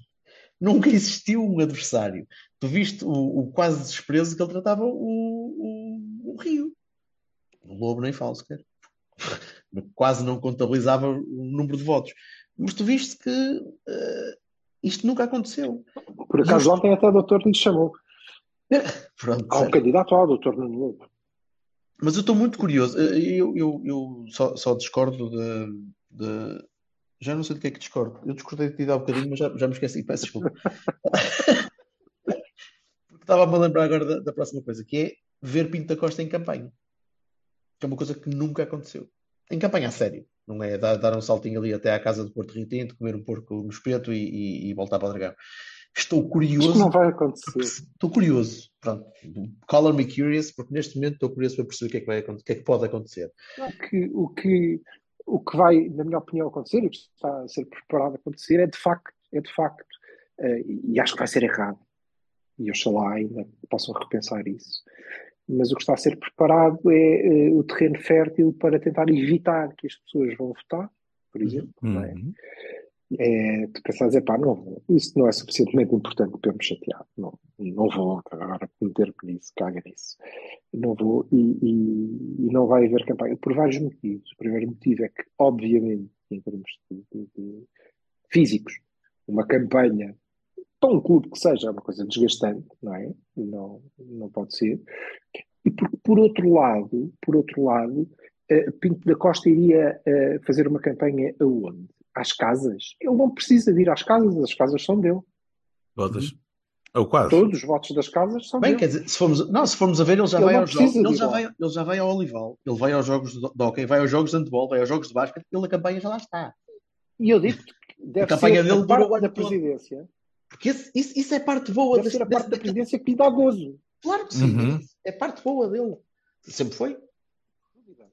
Nunca existiu um adversário. Tu viste o, o quase desprezo que ele tratava o, o, o Rio. O Lobo nem falo sequer. quase não contabilizava o número de votos. Mas tu viste que uh, isto nunca aconteceu. Por acaso, ontem até o doutor lhe chamou. Pronto, Há um candidato ao doutor Nuno Lobo. Mas eu estou muito curioso. Eu, eu, eu só, só, discordo de, de, Já não sei do que é que discordo. Eu discordei de ti há um bocadinho, mas já, já me esqueci. Peço desculpa. Porque estava-me a lembrar agora da, da, próxima coisa, que é ver Pinto da Costa em campanha. Que é uma coisa que nunca aconteceu. Em campanha a sério. Não é dar, dar um saltinho ali até à casa do Porto Rio Tinto, comer um porco no espeto e, e, e voltar para o Dragão. Estou curioso. Isto não vai acontecer. Estou curioso. Pronto. Color me curious, porque neste momento estou curioso para perceber o que é que, vai, o que, é que pode acontecer. O que, o, que, o que vai, na minha opinião, acontecer, o que está a ser preparado a acontecer, é de facto, é de facto, uh, e acho que vai ser errado. E oxalá ainda possam repensar isso mas o que está a ser preparado é uh, o terreno fértil para tentar evitar que as pessoas vão votar, por uhum. exemplo. Uhum. Não é? é, tu pensares, pá, não, isso não é suficientemente importante para eu me chatear, não, não vou agora meter-me nisso, caga nisso, não vou, e, e, e, não vai haver campanha, por vários motivos. O primeiro motivo é que, obviamente, em termos de, de, de físicos, uma campanha para um clube que seja uma coisa desgastante, não é? Não, não pode ser. E por, por outro lado, por outro lado, eh, Pinto da Costa iria eh, fazer uma campanha aonde? Às casas? Ele não precisa de ir às casas, as casas são dele. Todas. Ou quase. Todos os votos das casas são Bem, dele. quer dizer, se formos, não, se formos a ver, ele já Ele vai aos jogos, ele já vai, ele já vai ao Olival, ele vai aos jogos de, hockey, vai aos jogos de handball, vai aos jogos de basquete, ele a campanha já lá está. E eu digo que deve A campanha ser dele a parte da presidência, Porque esse- isso, isso é parte boa deve desse- ser a parte desse- da presidência que lhe dá gozo. Claro que sim, Uhum. é parte boa dele. Sempre foi.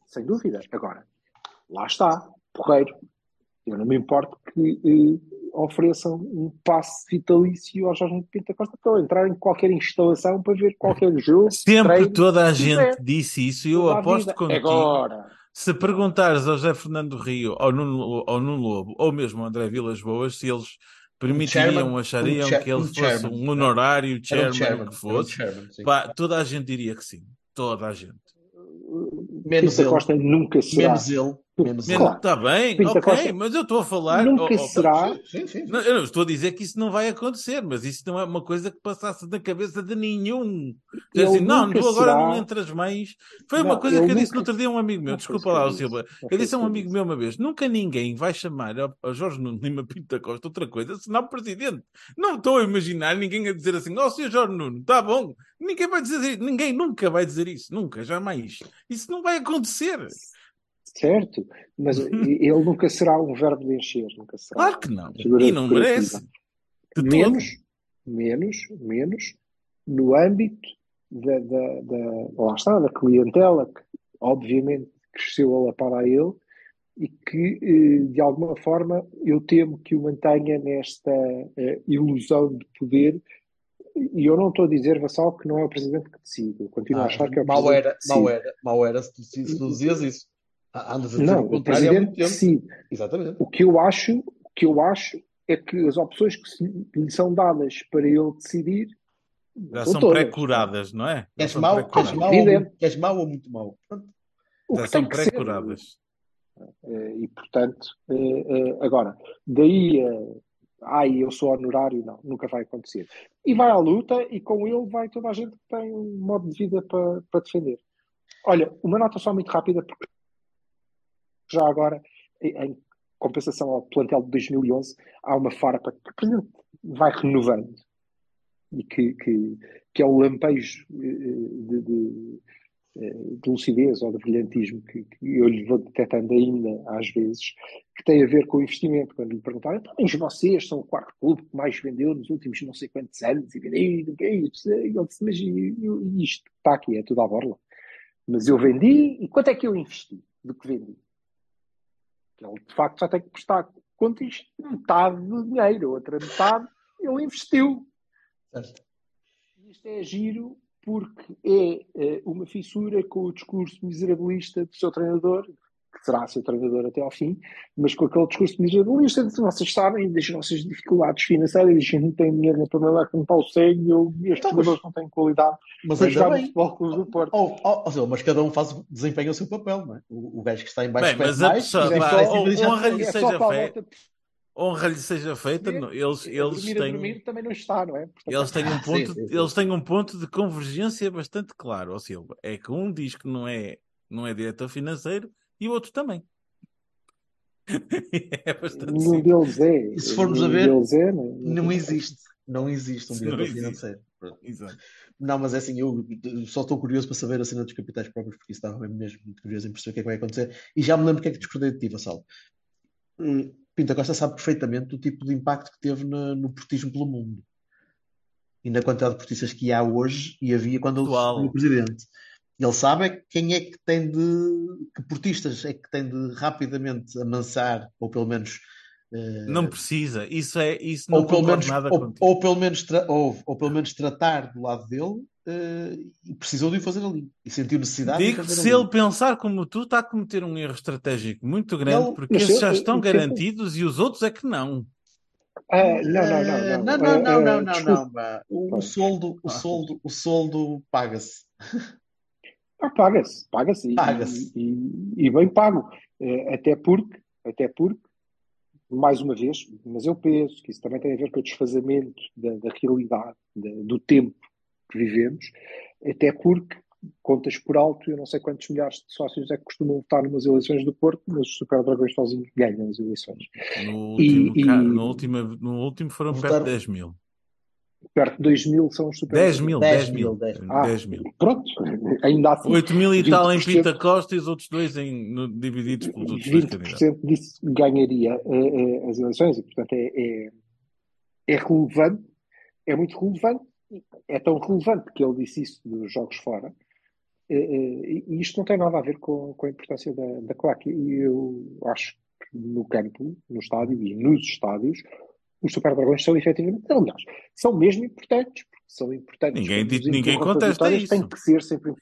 Sem dúvida. Agora, lá está, porreiro. Eu não me importo que eh, ofereçam um passe vitalício ao Jorge Pinto da Costa para eu entrar em qualquer instalação para ver qualquer jogo. Sempre treino, toda a quiser. gente disse isso e eu Toda aposto contigo. Agora, Se perguntares ao José Fernando Rio, ao Nuno, ao Nuno Lobo, ou mesmo ao André Vilas Boas, se eles permitiriam, chairman, achariam um cha- que ele um fosse chairman. um honorário, chairman, chairman, o que um fosse, pá, toda a gente diria que sim. Toda a gente. Menos Pinto da ele. Costa nunca será. Menos ele. Menos ele. Claro. Está bem, Pinto da ok, Costa mas eu estou a falar. Nunca oh, oh, será. Sim, sim, sim. Não, eu não estou a dizer que isso não vai acontecer, mas isso não é uma coisa que passasse na cabeça de nenhum. Dizer Ele assim, não, nunca tu agora será- não entras mais. Foi Não, uma coisa ele que eu disse no nunca- outro dia a um amigo meu, Não desculpa lá, eu o. Silva. Eu disse a um eu amigo meu uma vez: nunca ninguém vai chamar ao, ao Jorge Nuno Lima Pinto da Costa outra coisa senão presidente. Não estou a imaginar ninguém a dizer assim, ó, oh, senhor Jorge Nuno, está bom. Ninguém vai dizer ninguém nunca vai dizer isso, nunca, jamais. Isso não vai acontecer. Certo, mas ele nunca será um verbo de encher, nunca será. Claro que não. E não merece. De menos, todo. menos, menos no âmbito da, da, da- lá está, da clientela que obviamente cresceu a lapar a ele e que eh, de alguma forma eu temo que o mantenha nesta eh, ilusão de poder e eu não estou a dizer, Vassal, que não é o Presidente que decide, eu continuo a Ah, achar que é o mal Presidente era, que mal era, mal era se tu, se tu dizias isso. Ah, Andas a dizer Não, o Presidente decide. Exatamente. O que eu acho, o que eu acho é que as opções que se- lhe são dadas para ele decidir Já são pré-curadas, não é? Queres mau, queres muito, queres mau ou muito. O Já são pré-curadas. Eh, E, portanto, eh, eh, agora, daí a. Ai, eu sou honorário, não, nunca vai acontecer. E vai à luta e com ele vai toda a gente que tem um modo de vida para, para defender. Olha, uma nota só muito rápida, porque já agora, em compensação ao plantel de 2011, há uma farpa que vai renovando e que, que, que é o lampejo eh, de, de, eh, de lucidez ou de brilhantismo que, que eu lhe vou detectando ainda às vezes, que tem a ver com o investimento. Quando lhe perguntaram, então, mas vocês são o quarto clube que mais vendeu nos últimos não sei quantos anos, e vendeu, e ele disse, mas isto está aqui, é tudo à borla. Mas eu vendi, e quanto é que eu investi do que vendi? Ele, de facto, já tem que prestar contas metade do dinheiro, a outra metade ele investiu. Certo. Isto é giro porque é eh, uma fissura com o discurso miserabilista do seu treinador, que será seu treinador até ao fim, mas com aquele discurso miserabilista de vocês sabem das nossas dificuldades financeiras, a gente não tem dinheiro na primeira que não está o sangue, eu- estes Então, mas- jogadores não têm qualidade Mas para jogar bem. Futebol Clube do Porto. Oh, oh, oh, mas cada um faz, desempenha o seu papel, não é? O, o gajo que está em baixo Bem, mas a mais, pessoa- de honra-lhe ter. É seja só para a fé- volta Honra lhe seja feita, eles, a eles dormir têm. dormir também não está, não é? Portanto, Eles têm um sim, ponto, sim, sim. eles têm um ponto de convergência bastante claro, ó Silva. É que um diz que não é, não é diretor financeiro e o outro também. é bastante Nenhum simples. deles é. E se formos a ver, deles é, não, Não existe. Não existe um Não diretor existe. financeiro. Exato. Não, mas é assim, eu só estou curioso para saber a cena dos capitais próprios, porque isso estava mesmo muito curioso em perceber o que é que vai acontecer. E já me lembro o que é que discordei de ti, Vassal. Pinta Costa sabe perfeitamente o tipo de impacto que teve na- no portismo pelo mundo. E na quantidade de portistas que há hoje e havia quando ele Atual. foi presidente. Ele sabe é quem é que tem de. que portistas é que tem de rapidamente amansar, ou pelo menos. Eh, Não precisa. Isso, é, isso não ou pelo menos, nada ou, ou pelo menos ou, ou pelo menos tratar do lado dele eh, e precisou de o fazer ali e sentiu necessidade Digo, fazer se ali. ele pensar como tu, está a cometer um erro estratégico muito grande, Não, porque esses eu- já eu- estão eu- garantidos e os outros é que não. Ah, não, não, Eh, não, não, não. não, não, não, não, não, pá. O, o soldo, o Ah. soldo, o soldo paga-se. Ah, paga-se, paga-se. E, Paga-se. e, e bem pago. Eh, até porque, até porque mais uma vez, mas eu penso que isso também tem a ver com o desfazamento da, da realidade, da, do tempo que vivemos, até porque, contas por alto, eu não sei quantos milhares de sócios é que costumam votar numas eleições do Porto, mas os Super Dragões sozinhos ganham as eleições. No E- último, e- ca- no último, no último foram perto Votaram- de 10 mil. Perto de 2 mil são os Super 10 Dragões. mil, 10 10 mil. mil, 10 Ah, 10 mil. Pronto, ainda assim. 8 mil e tal em 20%. Pinta Costa e os outros dois em, no- divididos pelos outros dois candidatos. 20% disso ganharia eh, eh, as eleições e, portanto, é, é, é relevante, é muito relevante, é tão relevante que ele disse isso dos jogos fora, eh, e isto não tem nada a ver com, com a importância da, da claque. E eu acho que no campo, no estádio e nos estádios, os Super Dragões são efetivamente, aliás, são mesmo importantes, porque são importantes. Ninguém diz- ninguém para contesta isso. Tem que ser sempre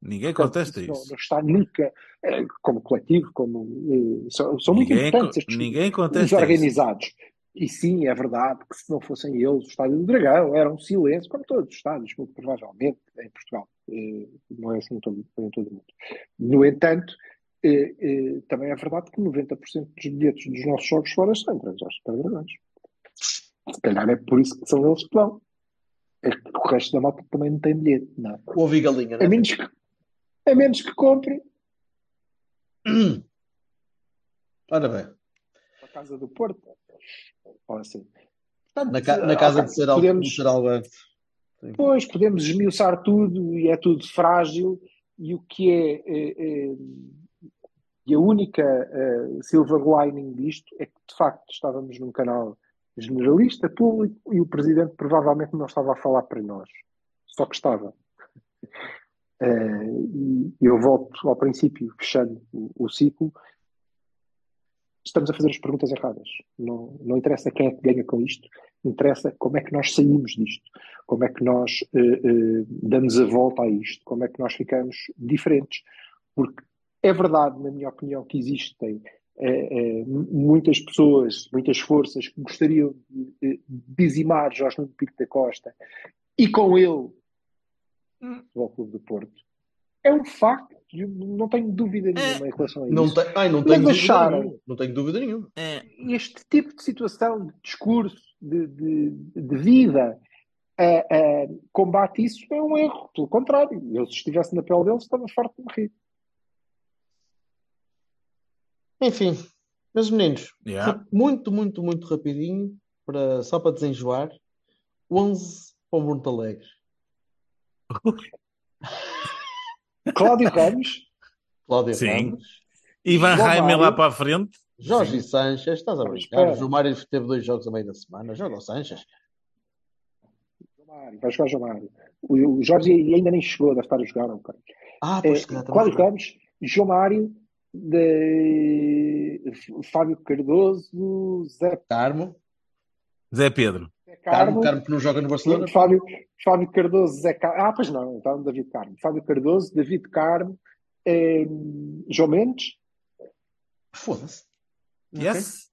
Ninguém Portanto, contesta isso não- isso. Não, está nunca, eh, como coletivo, como, eh, são, são muito Ninguém, importantes co- estes, ninguém os contesta isso. organizados. E sim, é verdade que se não fossem eles, o Estádio do Dragão era um silêncio, como todos os estádios, muito provavelmente, em Portugal. Eh, Não é assim em todo, em todo o mundo. No entanto, também é verdade que 90% dos bilhetes dos nossos jogos fora são entregues aos Super Dragões. Se calhar é por isso que são eles que vão. É que o resto da malta também não tem bilhete, não é? Ouvi galinha, A né? menos que, a menos que comprem Ora bem, a casa do Porto. Ou assim. na, ca- na casa de ser podemos. Pois, podemos esmiuçar tudo e é tudo frágil e o que é, é, é- e a única eh, silver lining disto é que de facto estávamos num canal generalista, público e o Presidente provavelmente não estava a falar para nós, só que estava. Eh, e eu volto ao princípio, fechando o, o ciclo, estamos a fazer as perguntas erradas. Não, não interessa quem é que ganha com isto, interessa como é que nós saímos disto, como é que nós eh, eh, damos a volta a isto, como é que nós ficamos diferentes. Porque é verdade, na minha opinião, que existem eh, eh, muitas pessoas, muitas forças que gostariam de, de dizimar Jorge Nuno Pinto da Costa e com ele o Clube do Porto. É um facto, eu não tenho dúvida nenhuma em relação a isso. Não, tem, ai, não tenho dúvida acharam- nenhuma. Não tenho dúvida nenhuma. este tipo de situação, de discurso, de, de, de vida, combate isso é um erro. Pelo contrário, eu se estivesse na pele deles estava farto de me rir. Enfim, meus meninos, Yeah. muito, muito, muito rapidinho, para, só para desenjoar, 11 para o Monte Alegre. Cláudio Ramos, Cláudio Sim. Ramos, Ivan João Raime Mário. lá para a frente. Jorge Sanches, estás a brincar? O Mário teve dois jogos a meio da semana. Joga o Sanches. Mário, vai jogar João Mário. O, o Jorge ainda nem chegou, deve estar a jogar. Não, cara. Ah, É, pois, também Cláudio. Ramos, João Mário, de Fábio Cardoso, Zé Carmo. Zé Pedro. Carmo, Carmo, Carmo que não joga no Barcelona. Fábio, Fábio Cardoso, Zé Carmo. Ah, pois não, então David Carmo. Fábio Cardoso, David Carmo, eh, João Mendes, Foda-se. Yes?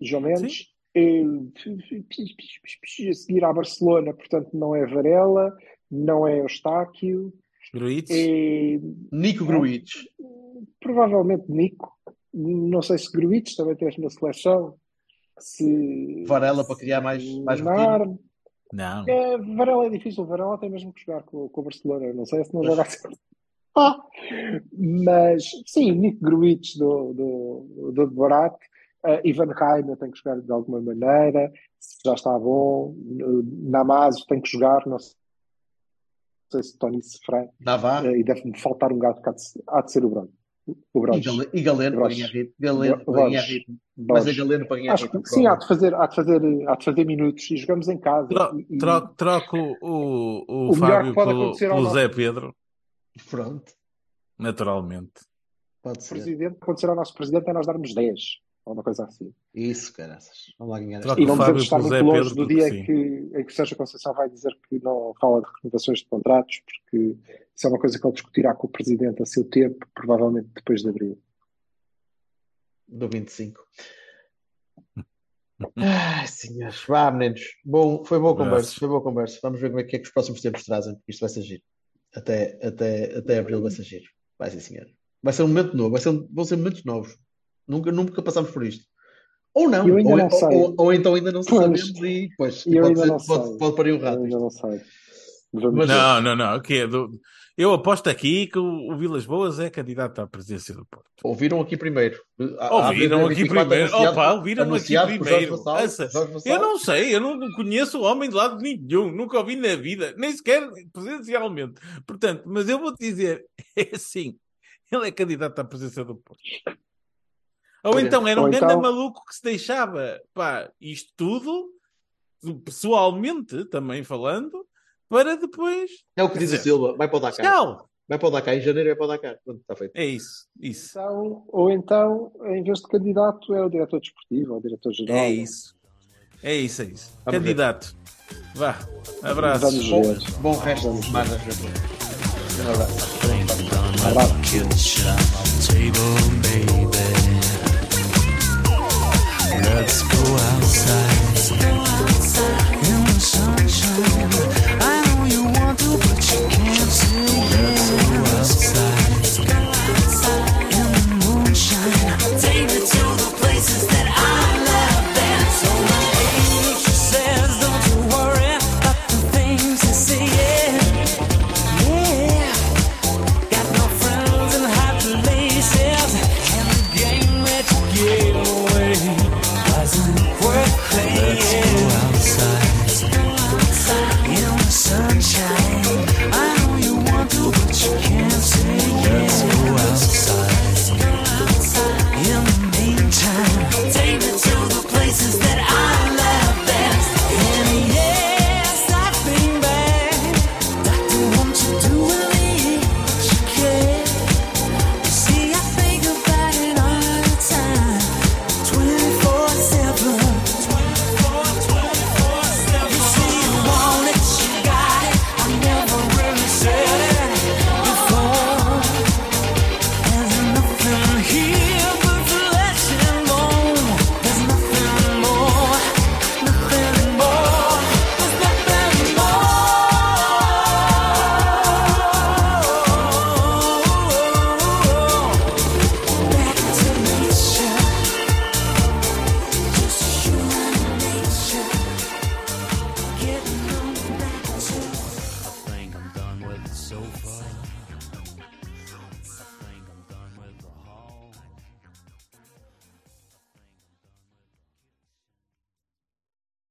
João Mendes, eh, a seguir à Barcelona, portanto não é Varela, não é Eustáquio, Gruites? eh, Nico Gruites. Provavelmente Nico, não sei se Gruites também tens na seleção, se Varela para criar mais, mais rotina. Não. É, Varela é difícil, Varela tem mesmo que jogar com, com o Barcelona, não sei se não Pois. joga assim. Ah, mas sim, Nico Gruites do, do, do Borat, uh, Ivan Reimer tem que jogar de alguma maneira, se já está bom, Namazo tem que jogar, não sei se Tony Sefran, uh, e deve-me faltar um gato que há de, há de ser o Bruno. O E. Gale- e Galeno para ganhar ritmo. Galeno para ganhar ritmo. Mas é. Galeno para ganhar ritmo. sim, há de fazer, há de fazer, há de fazer minutos e jogamos em casa. Tro- tro- Troco o, o, O Fábio pelo, pelo Zé Pedro, Pronto. naturalmente. Pode ser. presidente, acontecer ao nosso presidente é nós darmos 10, ou uma coisa assim. Isso, caraças. Vamos lá ganhar E não devemos estar muito longe Pedro, do dia em que, em que o Sérgio Conceição vai dizer que não fala de renovações de contratos, porque isso é uma coisa que ele discutirá com o presidente a seu tempo, provavelmente depois de abril. do 25. Ai, senhores. Vá, meninos. Bom, foi boa conversa. Foi boa conversa. Vamos ver como é que, é que os próximos tempos trazem, porque isto vai ser giro. Até, até, até abril vai ser giro. Vai ser, senhor. Vai ser um momento novo. Vai ser, vão ser momentos novos. Nunca, nunca passámos por isto. Ou não, eu ou, não ou- sei. ou- ou então ainda não Pois. sabemos e pois, E eu pode, ser- não pode, pode parir um Eu rato. ainda não sei. Vamos ver. Não, não, não. o quê? Do- Eu aposto aqui que o, o Vilas Boas é candidato à presidência do Porto. Ouviram aqui primeiro. Há Ouviram aqui 24 primeiro. Opa, ouviram aqui primeiro. Vassal. Essa-. Eu não sei, eu não conheço o homem de lado nenhum, nunca ouvi na vida, nem sequer presencialmente. Portanto, mas eu vou-te dizer, é assim, ele é candidato à presidência do Porto. Ou então era um ou grande então- maluco que se deixava, pá, isto tudo, pessoalmente também falando, para depois. É o que diz o Silva. Vai para o Dakar. Tchau! Vai para o Dakar. Em janeiro é para o Dakar. Pronto, está feito. É isso, isso. Então, ou então, em vez de candidato, é o diretor desportivo, ou o diretor-geral. É isso. É isso, é isso. Vamos ver. Candidato. Vá. Abraços. Vamos ver. Bom resto de semana. Um abraço. Let's go outside. In the sunshine.